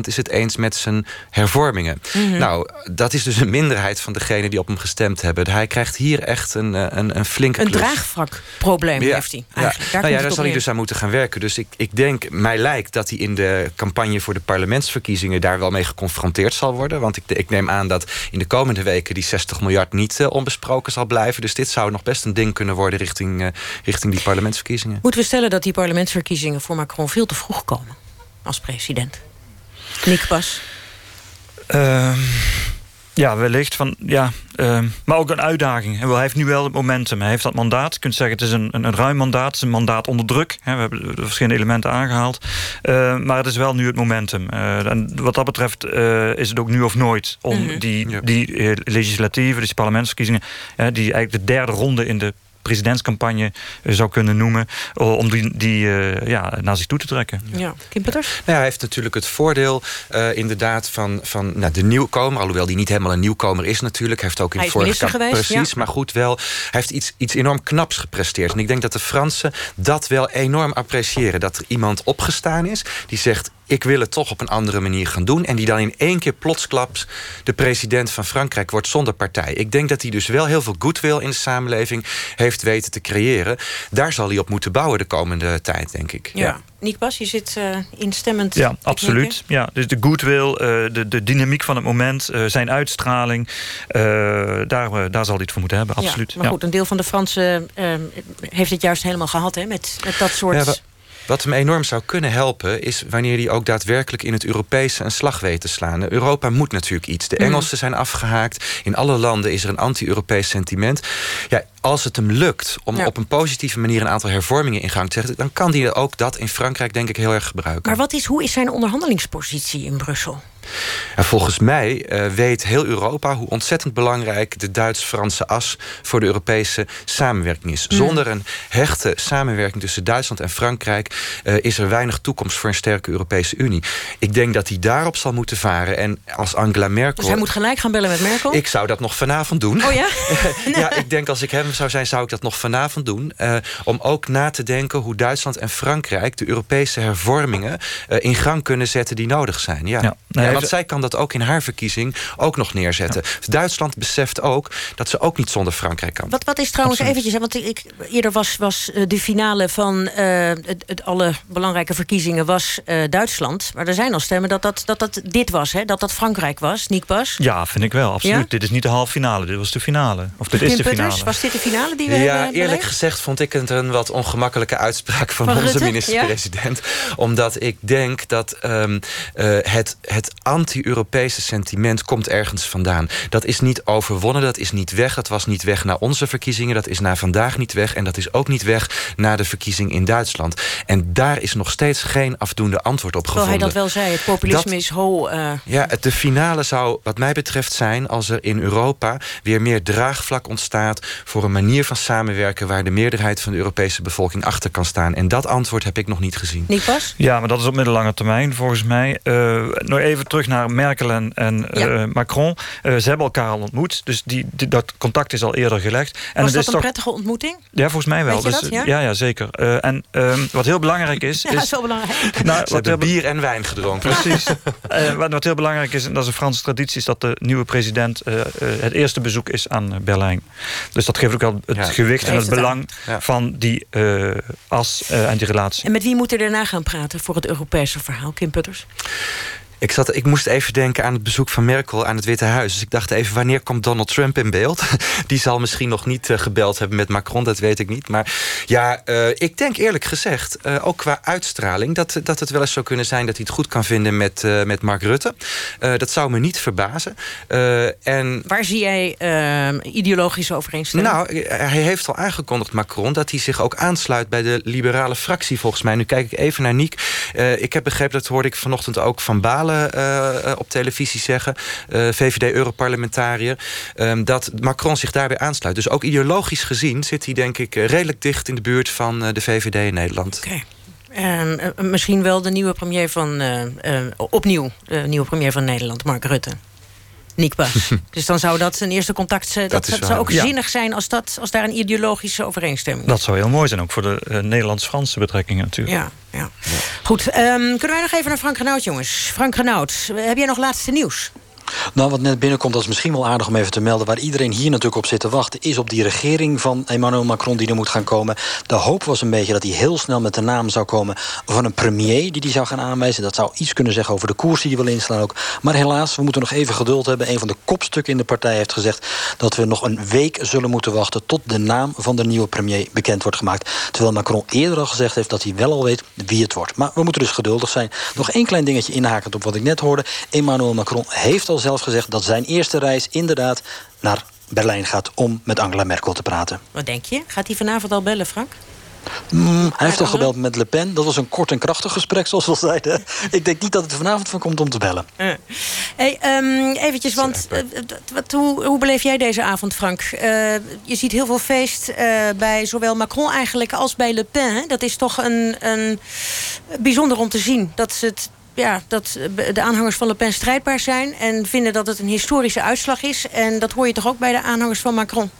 is het eens met zijn hervormingen. Mm Nou, dat is dus een minderheid van degenen die op hem gestemd hebben. Hij krijgt hier echt een, eh, een, een flinke. Een draagvlakprobleem ja. heeft hij. Ja. Daar, nou ja, daar zal hij dus aan moeten gaan werken. Dus ik, ik denk, mij lijkt dat hij in de campagne voor de parlementsverkiezingen daar wel mee geconfronteerd zal worden. Want ik, ik neem aan dat in de komende weken die 60 miljard niet uh, onbesproken zal blijven. Dus dit zou nog best een ding kunnen worden richting, uh, richting die parlementsverkiezingen. Moeten we stellen dat die parlementsverkiezingen voor Macron veel te vroeg komen als president? Nick Pas. Uh, ja, wellicht. Van, ja, uh, maar ook een uitdaging. Hij heeft nu wel het momentum. Hij heeft dat mandaat. Je kunt zeggen het is een, een, een ruim mandaat. Het is een mandaat onder druk. We hebben de verschillende elementen aangehaald. Uh, maar het is wel nu het momentum. Uh, en wat dat betreft is het ook nu of nooit... om mm -hmm. die, die legislatieve, dus die parlementsverkiezingen... die eigenlijk de derde ronde in de presidentscampagne eh, zou kunnen noemen. Om die, die eh, ja, naar zich toe te trekken. Ja, Kim Petters? Nou ja, hij heeft natuurlijk het voordeel uh, inderdaad van, van nou, de nieuwkomer. Alhoewel die niet helemaal een nieuwkomer is natuurlijk. Hij heeft ook in hij vorige geweest, Precies, ja. maar goed wel. Hij heeft iets, iets enorm knaps gepresteerd. En ik denk dat de Fransen dat wel enorm appreciëren. Dat er iemand opgestaan is die zegt ik wil het toch op een andere manier gaan doen. En die dan in één keer plotsklaps de president van Frankrijk wordt zonder partij. Ik denk dat hij dus wel heel veel goodwill in de samenleving heeft weten te creëren. Daar zal hij op moeten bouwen de komende tijd, denk ik. Ja. ja. Nick Bas, je zit uh, instemmend. Ja, absoluut. Ja, dus de goodwill, uh, de, de dynamiek van het moment, uh, zijn uitstraling. daar, daar zal hij het voor moeten hebben, absoluut. Ja, maar goed, een deel van de Fransen heeft het juist helemaal gehad hè, met, met dat soort... Ja, wat hem enorm zou kunnen helpen... is wanneer hij ook daadwerkelijk in het Europese een slag weet te slaan. Europa moet natuurlijk iets. De Engelsen zijn afgehaakt. In alle landen is er een anti-Europees sentiment. Ja, als het hem lukt om ja. op een positieve manier... een aantal hervormingen in gang te zetten... dan kan hij ook dat in Frankrijk denk ik heel erg gebruiken. Maar wat is, hoe is zijn onderhandelingspositie in Brussel? En volgens mij uh, weet heel Europa hoe ontzettend belangrijk de Duits-Franse as voor de Europese samenwerking is. Zonder een hechte samenwerking tussen Duitsland en Frankrijk uh, is er weinig toekomst voor een sterke Europese Unie. Ik denk dat hij daarop zal moeten varen. En als Angela Merkel. Dus hij moet gelijk gaan bellen met Merkel? Ik zou dat nog vanavond doen. Oh ja? ja, ik denk als ik hem zou zijn, zou ik dat nog vanavond doen. Uh, om ook na te denken hoe Duitsland en Frankrijk de Europese hervormingen in gang kunnen zetten die nodig zijn. Ja. ja. Nee, ja want zij kan dat ook in haar verkiezing ook nog neerzetten. Ja. Duitsland beseft ook dat ze ook niet zonder Frankrijk kan. Wat, wat is trouwens Absoluut. eventjes, want ik, eerder was, was de finale van uh, het, het, alle belangrijke verkiezingen was uh, Duitsland. Maar er zijn al stemmen dat dat, dat, dat dit was, hè? dat dat Frankrijk was. Niek Pas? Ja, vind ik wel, absoluut. Ja? Dit is niet de halve finale, dit was de finale. Of dit Kim is de Putters, finale. Was dit de finale die we ja, hebben eerlijk beleefd? gezegd vond ik het een wat ongemakkelijke uitspraak van, Van onze minister-president. Omdat ik denk dat um, uh, het, het anti-Europese sentiment komt ergens vandaan. Dat is niet overwonnen, dat is niet weg. Dat was niet weg na onze verkiezingen, dat is na vandaag niet weg. En dat is ook niet weg na de verkiezing in Duitsland. En daar is nog steeds geen afdoende antwoord op Terwijl gevonden. hij dat wel zei, het populisme Dat- is ho... uh, Ja, het- de finale zou wat mij betreft zijn als er in Europa weer meer draagvlak ontstaat voor een manier van samenwerken waar de meerderheid van de Europese bevolking achter kan staan. En dat antwoord heb ik nog niet gezien. Nick Pas? Ja, maar dat is op middellange termijn volgens mij. Uh, nog even terug naar Merkel en, en Ja. uh, Macron. Uh, ze hebben elkaar al ontmoet, dus die, die- dat contact is al eerder gelegd. En was het dat is een toch, prettige ontmoeting? Ja, volgens mij wel. Weet je dus, dat, ja? ja? ja, zeker. Uh, en um, wat heel belangrijk is... Ja, is dat is wel belangrijk. nou, Ze wat heel hebben bier en wijn gedronken. Precies. Eh, wat, wat heel belangrijk is, en dat is een Franse traditie... is dat de nieuwe president eh, eh, het eerste bezoek is aan eh, Berlijn. Dus dat geeft ook al het Ja. gewicht en het het belang Ja. van die eh, as eh, en die relatie. En met wie moet er daarna gaan praten voor het Europese verhaal, Kim Putters? Ik, zat, ik moest even denken aan het bezoek van Merkel aan het Witte Huis. Dus ik dacht even, wanneer komt Donald Trump in beeld? Die zal misschien nog niet eh, gebeld hebben met Macron, dat weet ik niet. Maar ja, eh, ik denk eerlijk gezegd, eh, ook qua uitstraling... Dat, dat het wel eens zou kunnen zijn dat hij het goed kan vinden met, met Mark Rutte. Dat zou me niet verbazen. En Waar zie jij ideologische overeenstemming? nou, hij heeft al aangekondigd, Macron, dat hij zich ook aansluit bij de liberale fractie, volgens mij. Nu kijk ik even naar Niek. Ik heb begrepen, dat hoorde ik vanochtend ook van Balen eh, eh, op televisie zeggen, eh, VVD-Europarlementariër, eh, dat Macron zich daarbij aansluit. Dus ook ideologisch gezien zit hij, denk ik, redelijk dicht in de buurt van de VVD in Nederland. Oké. Ehm, eh, misschien wel de nieuwe premier van... opnieuw de nieuwe premier van Nederland, Mark Rutte. Nick Bas. dus dan zou dat een eerste contact... Dat, dat, dat zou ook zinnig zijn als, dat, als daar een ideologische overeenstemming is. Dat zou heel mooi zijn, ook voor de uh, Nederlands-Franse betrekkingen natuurlijk. Ja, ja. Goed, um, kunnen wij nog even naar Frank Renaud, jongens? Frank Renaud, heb jij nog laatste nieuws? Nou, wat net binnenkomt, dat is misschien wel aardig om even te melden. Waar iedereen hier natuurlijk op zit te wachten, is op die regering van Emmanuel Macron die er moet gaan komen. De hoop was een beetje dat hij heel snel met de naam zou komen van een premier die die zou gaan aanwijzen. Dat zou iets kunnen zeggen over de koers die hij wil inslaan ook. Maar helaas, we moeten nog even geduld hebben. Een van de kopstukken in de partij heeft gezegd dat we nog een week zullen moeten wachten tot de naam van de nieuwe premier bekend wordt gemaakt. Terwijl Macron eerder al gezegd heeft dat hij wel al weet wie het wordt. Maar we moeten dus geduldig zijn. Nog één klein dingetje inhakend op wat ik net hoorde. Emmanuel Macron heeft al zelf gezegd dat zijn eerste reis inderdaad naar Berlijn gaat om met Angela Merkel te praten. Wat denk je? Gaat hij vanavond al bellen, Frank? Mm, hij heeft al gebeld met Le Pen. Dat was een kort en krachtig gesprek, zoals we al zeiden. Ik denk niet dat het er vanavond van komt om te bellen. Uh. Hey, um, eventjes, want uh, wat, hoe, hoe beleef jij deze avond, Frank? Uh, je ziet heel veel feest bij zowel Macron eigenlijk als bij Le Pen. Hè? Dat is toch een, een bijzonder om te zien. Dat ze het ja, dat de aanhangers van Le Pen strijdbaar zijn... en vinden dat het een historische uitslag is. En dat hoor je toch ook bij de aanhangers van Macron?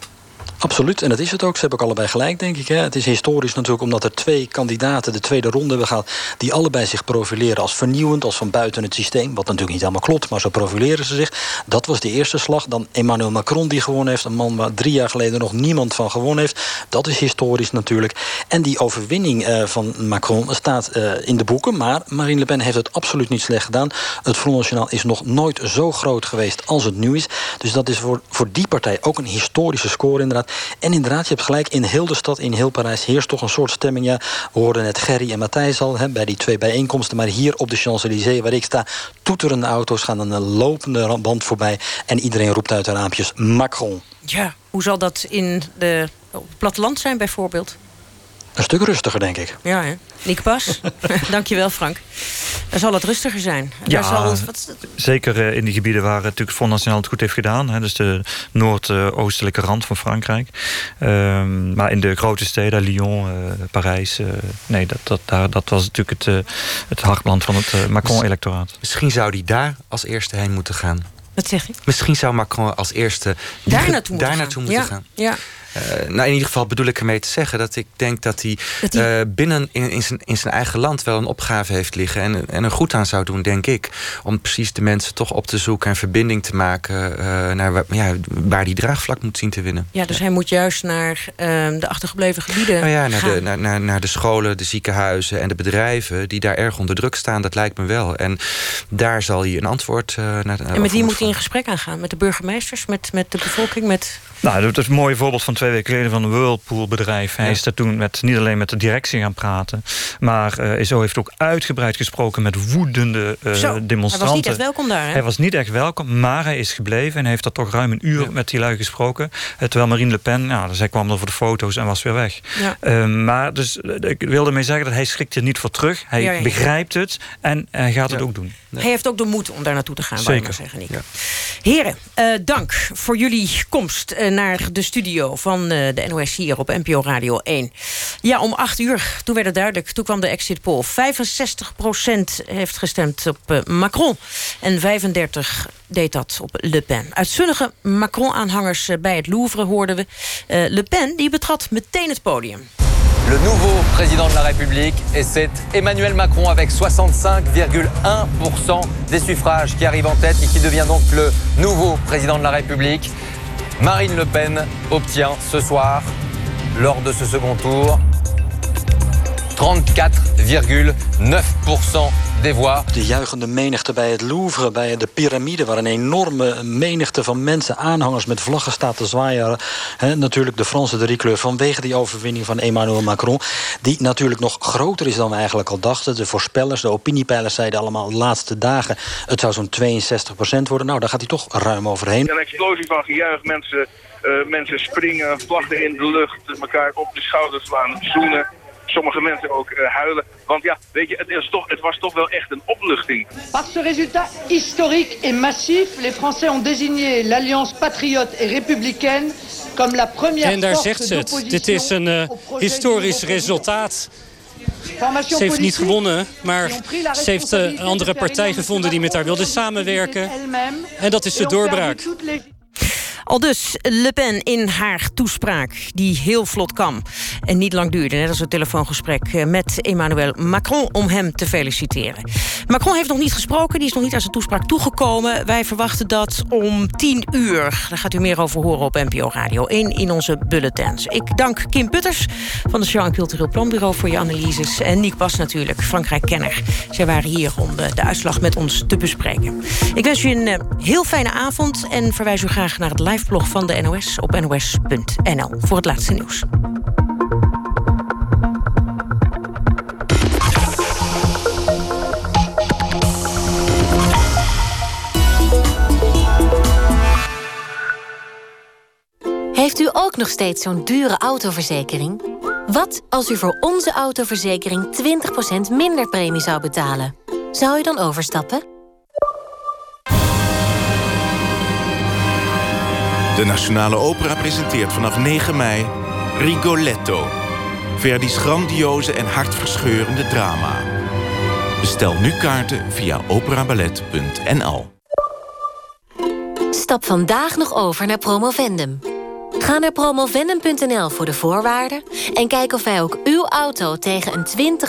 Absoluut, en dat is het ook. Ze hebben ook allebei gelijk, denk ik. Hè. Het is historisch natuurlijk omdat er twee kandidaten de tweede ronde hebben gehad... die allebei zich profileren als vernieuwend, als van buiten het systeem. Wat natuurlijk niet helemaal klopt, maar zo profileren ze zich. Dat was de eerste slag. Dan Emmanuel Macron die gewonnen heeft. Een man waar drie jaar geleden nog niemand van gewonnen heeft. Dat is historisch natuurlijk. En die overwinning uh, van Macron staat uh, in de boeken. Maar Marine Le Pen heeft het absoluut niet slecht gedaan. Het Front National is nog nooit zo groot geweest als het nu is. Dus dat is voor, voor die partij ook een historische score inderdaad. En inderdaad, je hebt gelijk, in heel de stad, in heel Parijs... heerst toch een soort stemming. Ja, we hoorden net Gerry en Matthijs al hè, bij die twee bijeenkomsten. Maar hier op de Champs-Élysées, waar ik sta... toeterende auto's gaan een lopende band voorbij. En iedereen roept uit de raampjes Macron. Ja, hoe zal dat in de, op het platteland zijn bijvoorbeeld? Een stuk rustiger, denk ik. Ja, hè? Nick Pas, dankjewel Frank. Dan zal het rustiger zijn. Ja, zal wat... zeker eh, in die gebieden waar het natuurlijk Front National het goed heeft gedaan. Hè, dus de noordoostelijke rand van Frankrijk. Um, maar in de grote steden, Lyon, uh, Parijs... Uh, nee, dat, dat, daar, dat was natuurlijk het, het hartland van het Macron-electoraat. Misschien zou die daar als eerste heen moeten gaan. Wat zeg je? Misschien zou Macron als eerste daar naartoe moeten, daar gaan. Naartoe moeten ja, gaan. Ja. Uh, nou, in ieder geval bedoel ik ermee te zeggen dat ik denk dat hij. Uh, binnen in, in, zijn, in zijn eigen land wel een opgave heeft liggen. En, en er goed aan zou doen, denk ik. Om precies de mensen toch op te zoeken en verbinding te maken uh, naar waar, ja, waar die draagvlak moet zien te winnen. Ja, dus hij moet juist naar ehm, de achtergebleven gebieden. Nou ja, naar de, naar, naar, naar de scholen, de ziekenhuizen en de bedrijven die daar erg onder druk staan. Dat lijkt me wel. En daar zal hij een antwoord naar. En met wie moet hij in gesprek aangaan? Met de burgemeesters, met, met de bevolking, met. Nou, dat is een mooi voorbeeld van twee weken geleden van een Whirlpool-bedrijf. Hij is daar toen met, niet alleen met de directie gaan praten... maar uh, zo heeft ook uitgebreid gesproken met woedende uh, zo, demonstranten. Hij was niet echt welkom daar, hè? Hij was niet echt welkom, maar hij is gebleven... en heeft daar toch ruim een uur ja. met die lui gesproken. Terwijl Marine Le Pen, ja, zij kwam er voor de foto's en was weer weg. Ja. Uh, maar dus, ik wilde mee zeggen dat hij schrikt er niet voor terug. Hij begrijpt het en hij gaat het ook doen. Hij heeft ook de moed om daar naartoe te gaan, Zeker. zeggen, Nick. Heren, dank voor jullie komst naar de studio van de NOS hier op NPO Radio 1. Ja, om acht uur, toen werd het duidelijk. Toen kwam de exit poll. 65% heeft gestemd op uh, Macron. En 35 deed dat op Le Pen. Uitzullige Macron-aanhangers bij het Louvre hoorden we. Uh, Le Pen die betrad meteen het podium. Le nouveau président de la République et c'est Emmanuel Macron avec 65,1% des suffrages qui arrive en tête et qui devient donc le nouveau président de la République. Marine Le Pen obtient ce soir, lors de ce second tour, 34,9% des voix. De juichende menigte bij het Louvre, bij de piramide... waar een enorme menigte van mensen, aanhangers met vlaggen staat te zwaaien. He, natuurlijk de Franse driekleur vanwege die overwinning van Emmanuel Macron... die natuurlijk nog groter is dan we eigenlijk al dachten. De voorspellers, de opiniepeilers zeiden allemaal de laatste dagen... het zou zo'n 62% worden. Nou, daar gaat hij toch ruim overheen. Een explosie van gejuich, mensen... Uh, mensen springen, vlaggen in de lucht, elkaar op de schouders slaan, zoenen. Sommige mensen ook uh, huilen. Want ja, weet je, het, is toch, het was toch wel echt een opluchting. Par ce résultat historique et massif, les Français ont désigné l'Alliance patriote et républicaine comme la première En daar zegt ze het. Dit is een uh, historisch resultaat. Ze heeft niet gewonnen, maar ze heeft een andere partij gevonden die met haar wilde samenwerken. En dat is de doorbraak. Al dus Le Pen in haar toespraak, die heel vlot kwam. En niet lang duurde, net als het telefoongesprek eh, met Emmanuel Macron... om hem te feliciteren. Macron heeft nog niet gesproken, die is nog niet aan zijn toespraak toegekomen. Wij verwachten dat om tien uur. Daar gaat u meer over horen op NPO Radio 1 in onze bulletins. Ik dank Kim Putters van Show en Cultureel Planbureau... voor je analyses. En Nick Bas natuurlijk, Frankrijk-kenner. Zij waren hier om de, de uitslag met ons te bespreken. Ik wens u een uh, heel fijne avond en verwijs u graag naar het live liveblog van de NOS op nos.nl voor het laatste nieuws. Heeft u ook nog steeds zo'n dure autoverzekering? Wat als u voor onze autoverzekering 20% minder premie zou betalen? Zou u dan overstappen? De Nationale Opera presenteert vanaf 9 mei Rigoletto. Verdi's grandioze en hartverscheurende drama. Bestel nu kaarten via operaballet.nl. Stap vandaag nog over naar Promovendum. Ga naar promovendum.nl voor de voorwaarden... en kijk of wij ook uw auto tegen een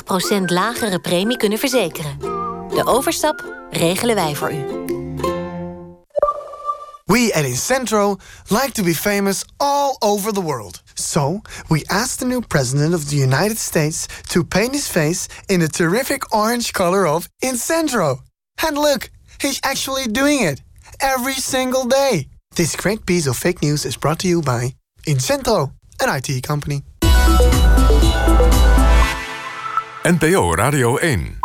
20% lagere premie kunnen verzekeren. De overstap regelen wij voor u. We at Incentro like to be famous all over the world. So, we asked the new president of the United States to paint his face in the terrific orange color of Incentro. And look, he's actually doing it every single day. This great piece of fake news is brought to you by Incentro, an IT company. NPO Radio 1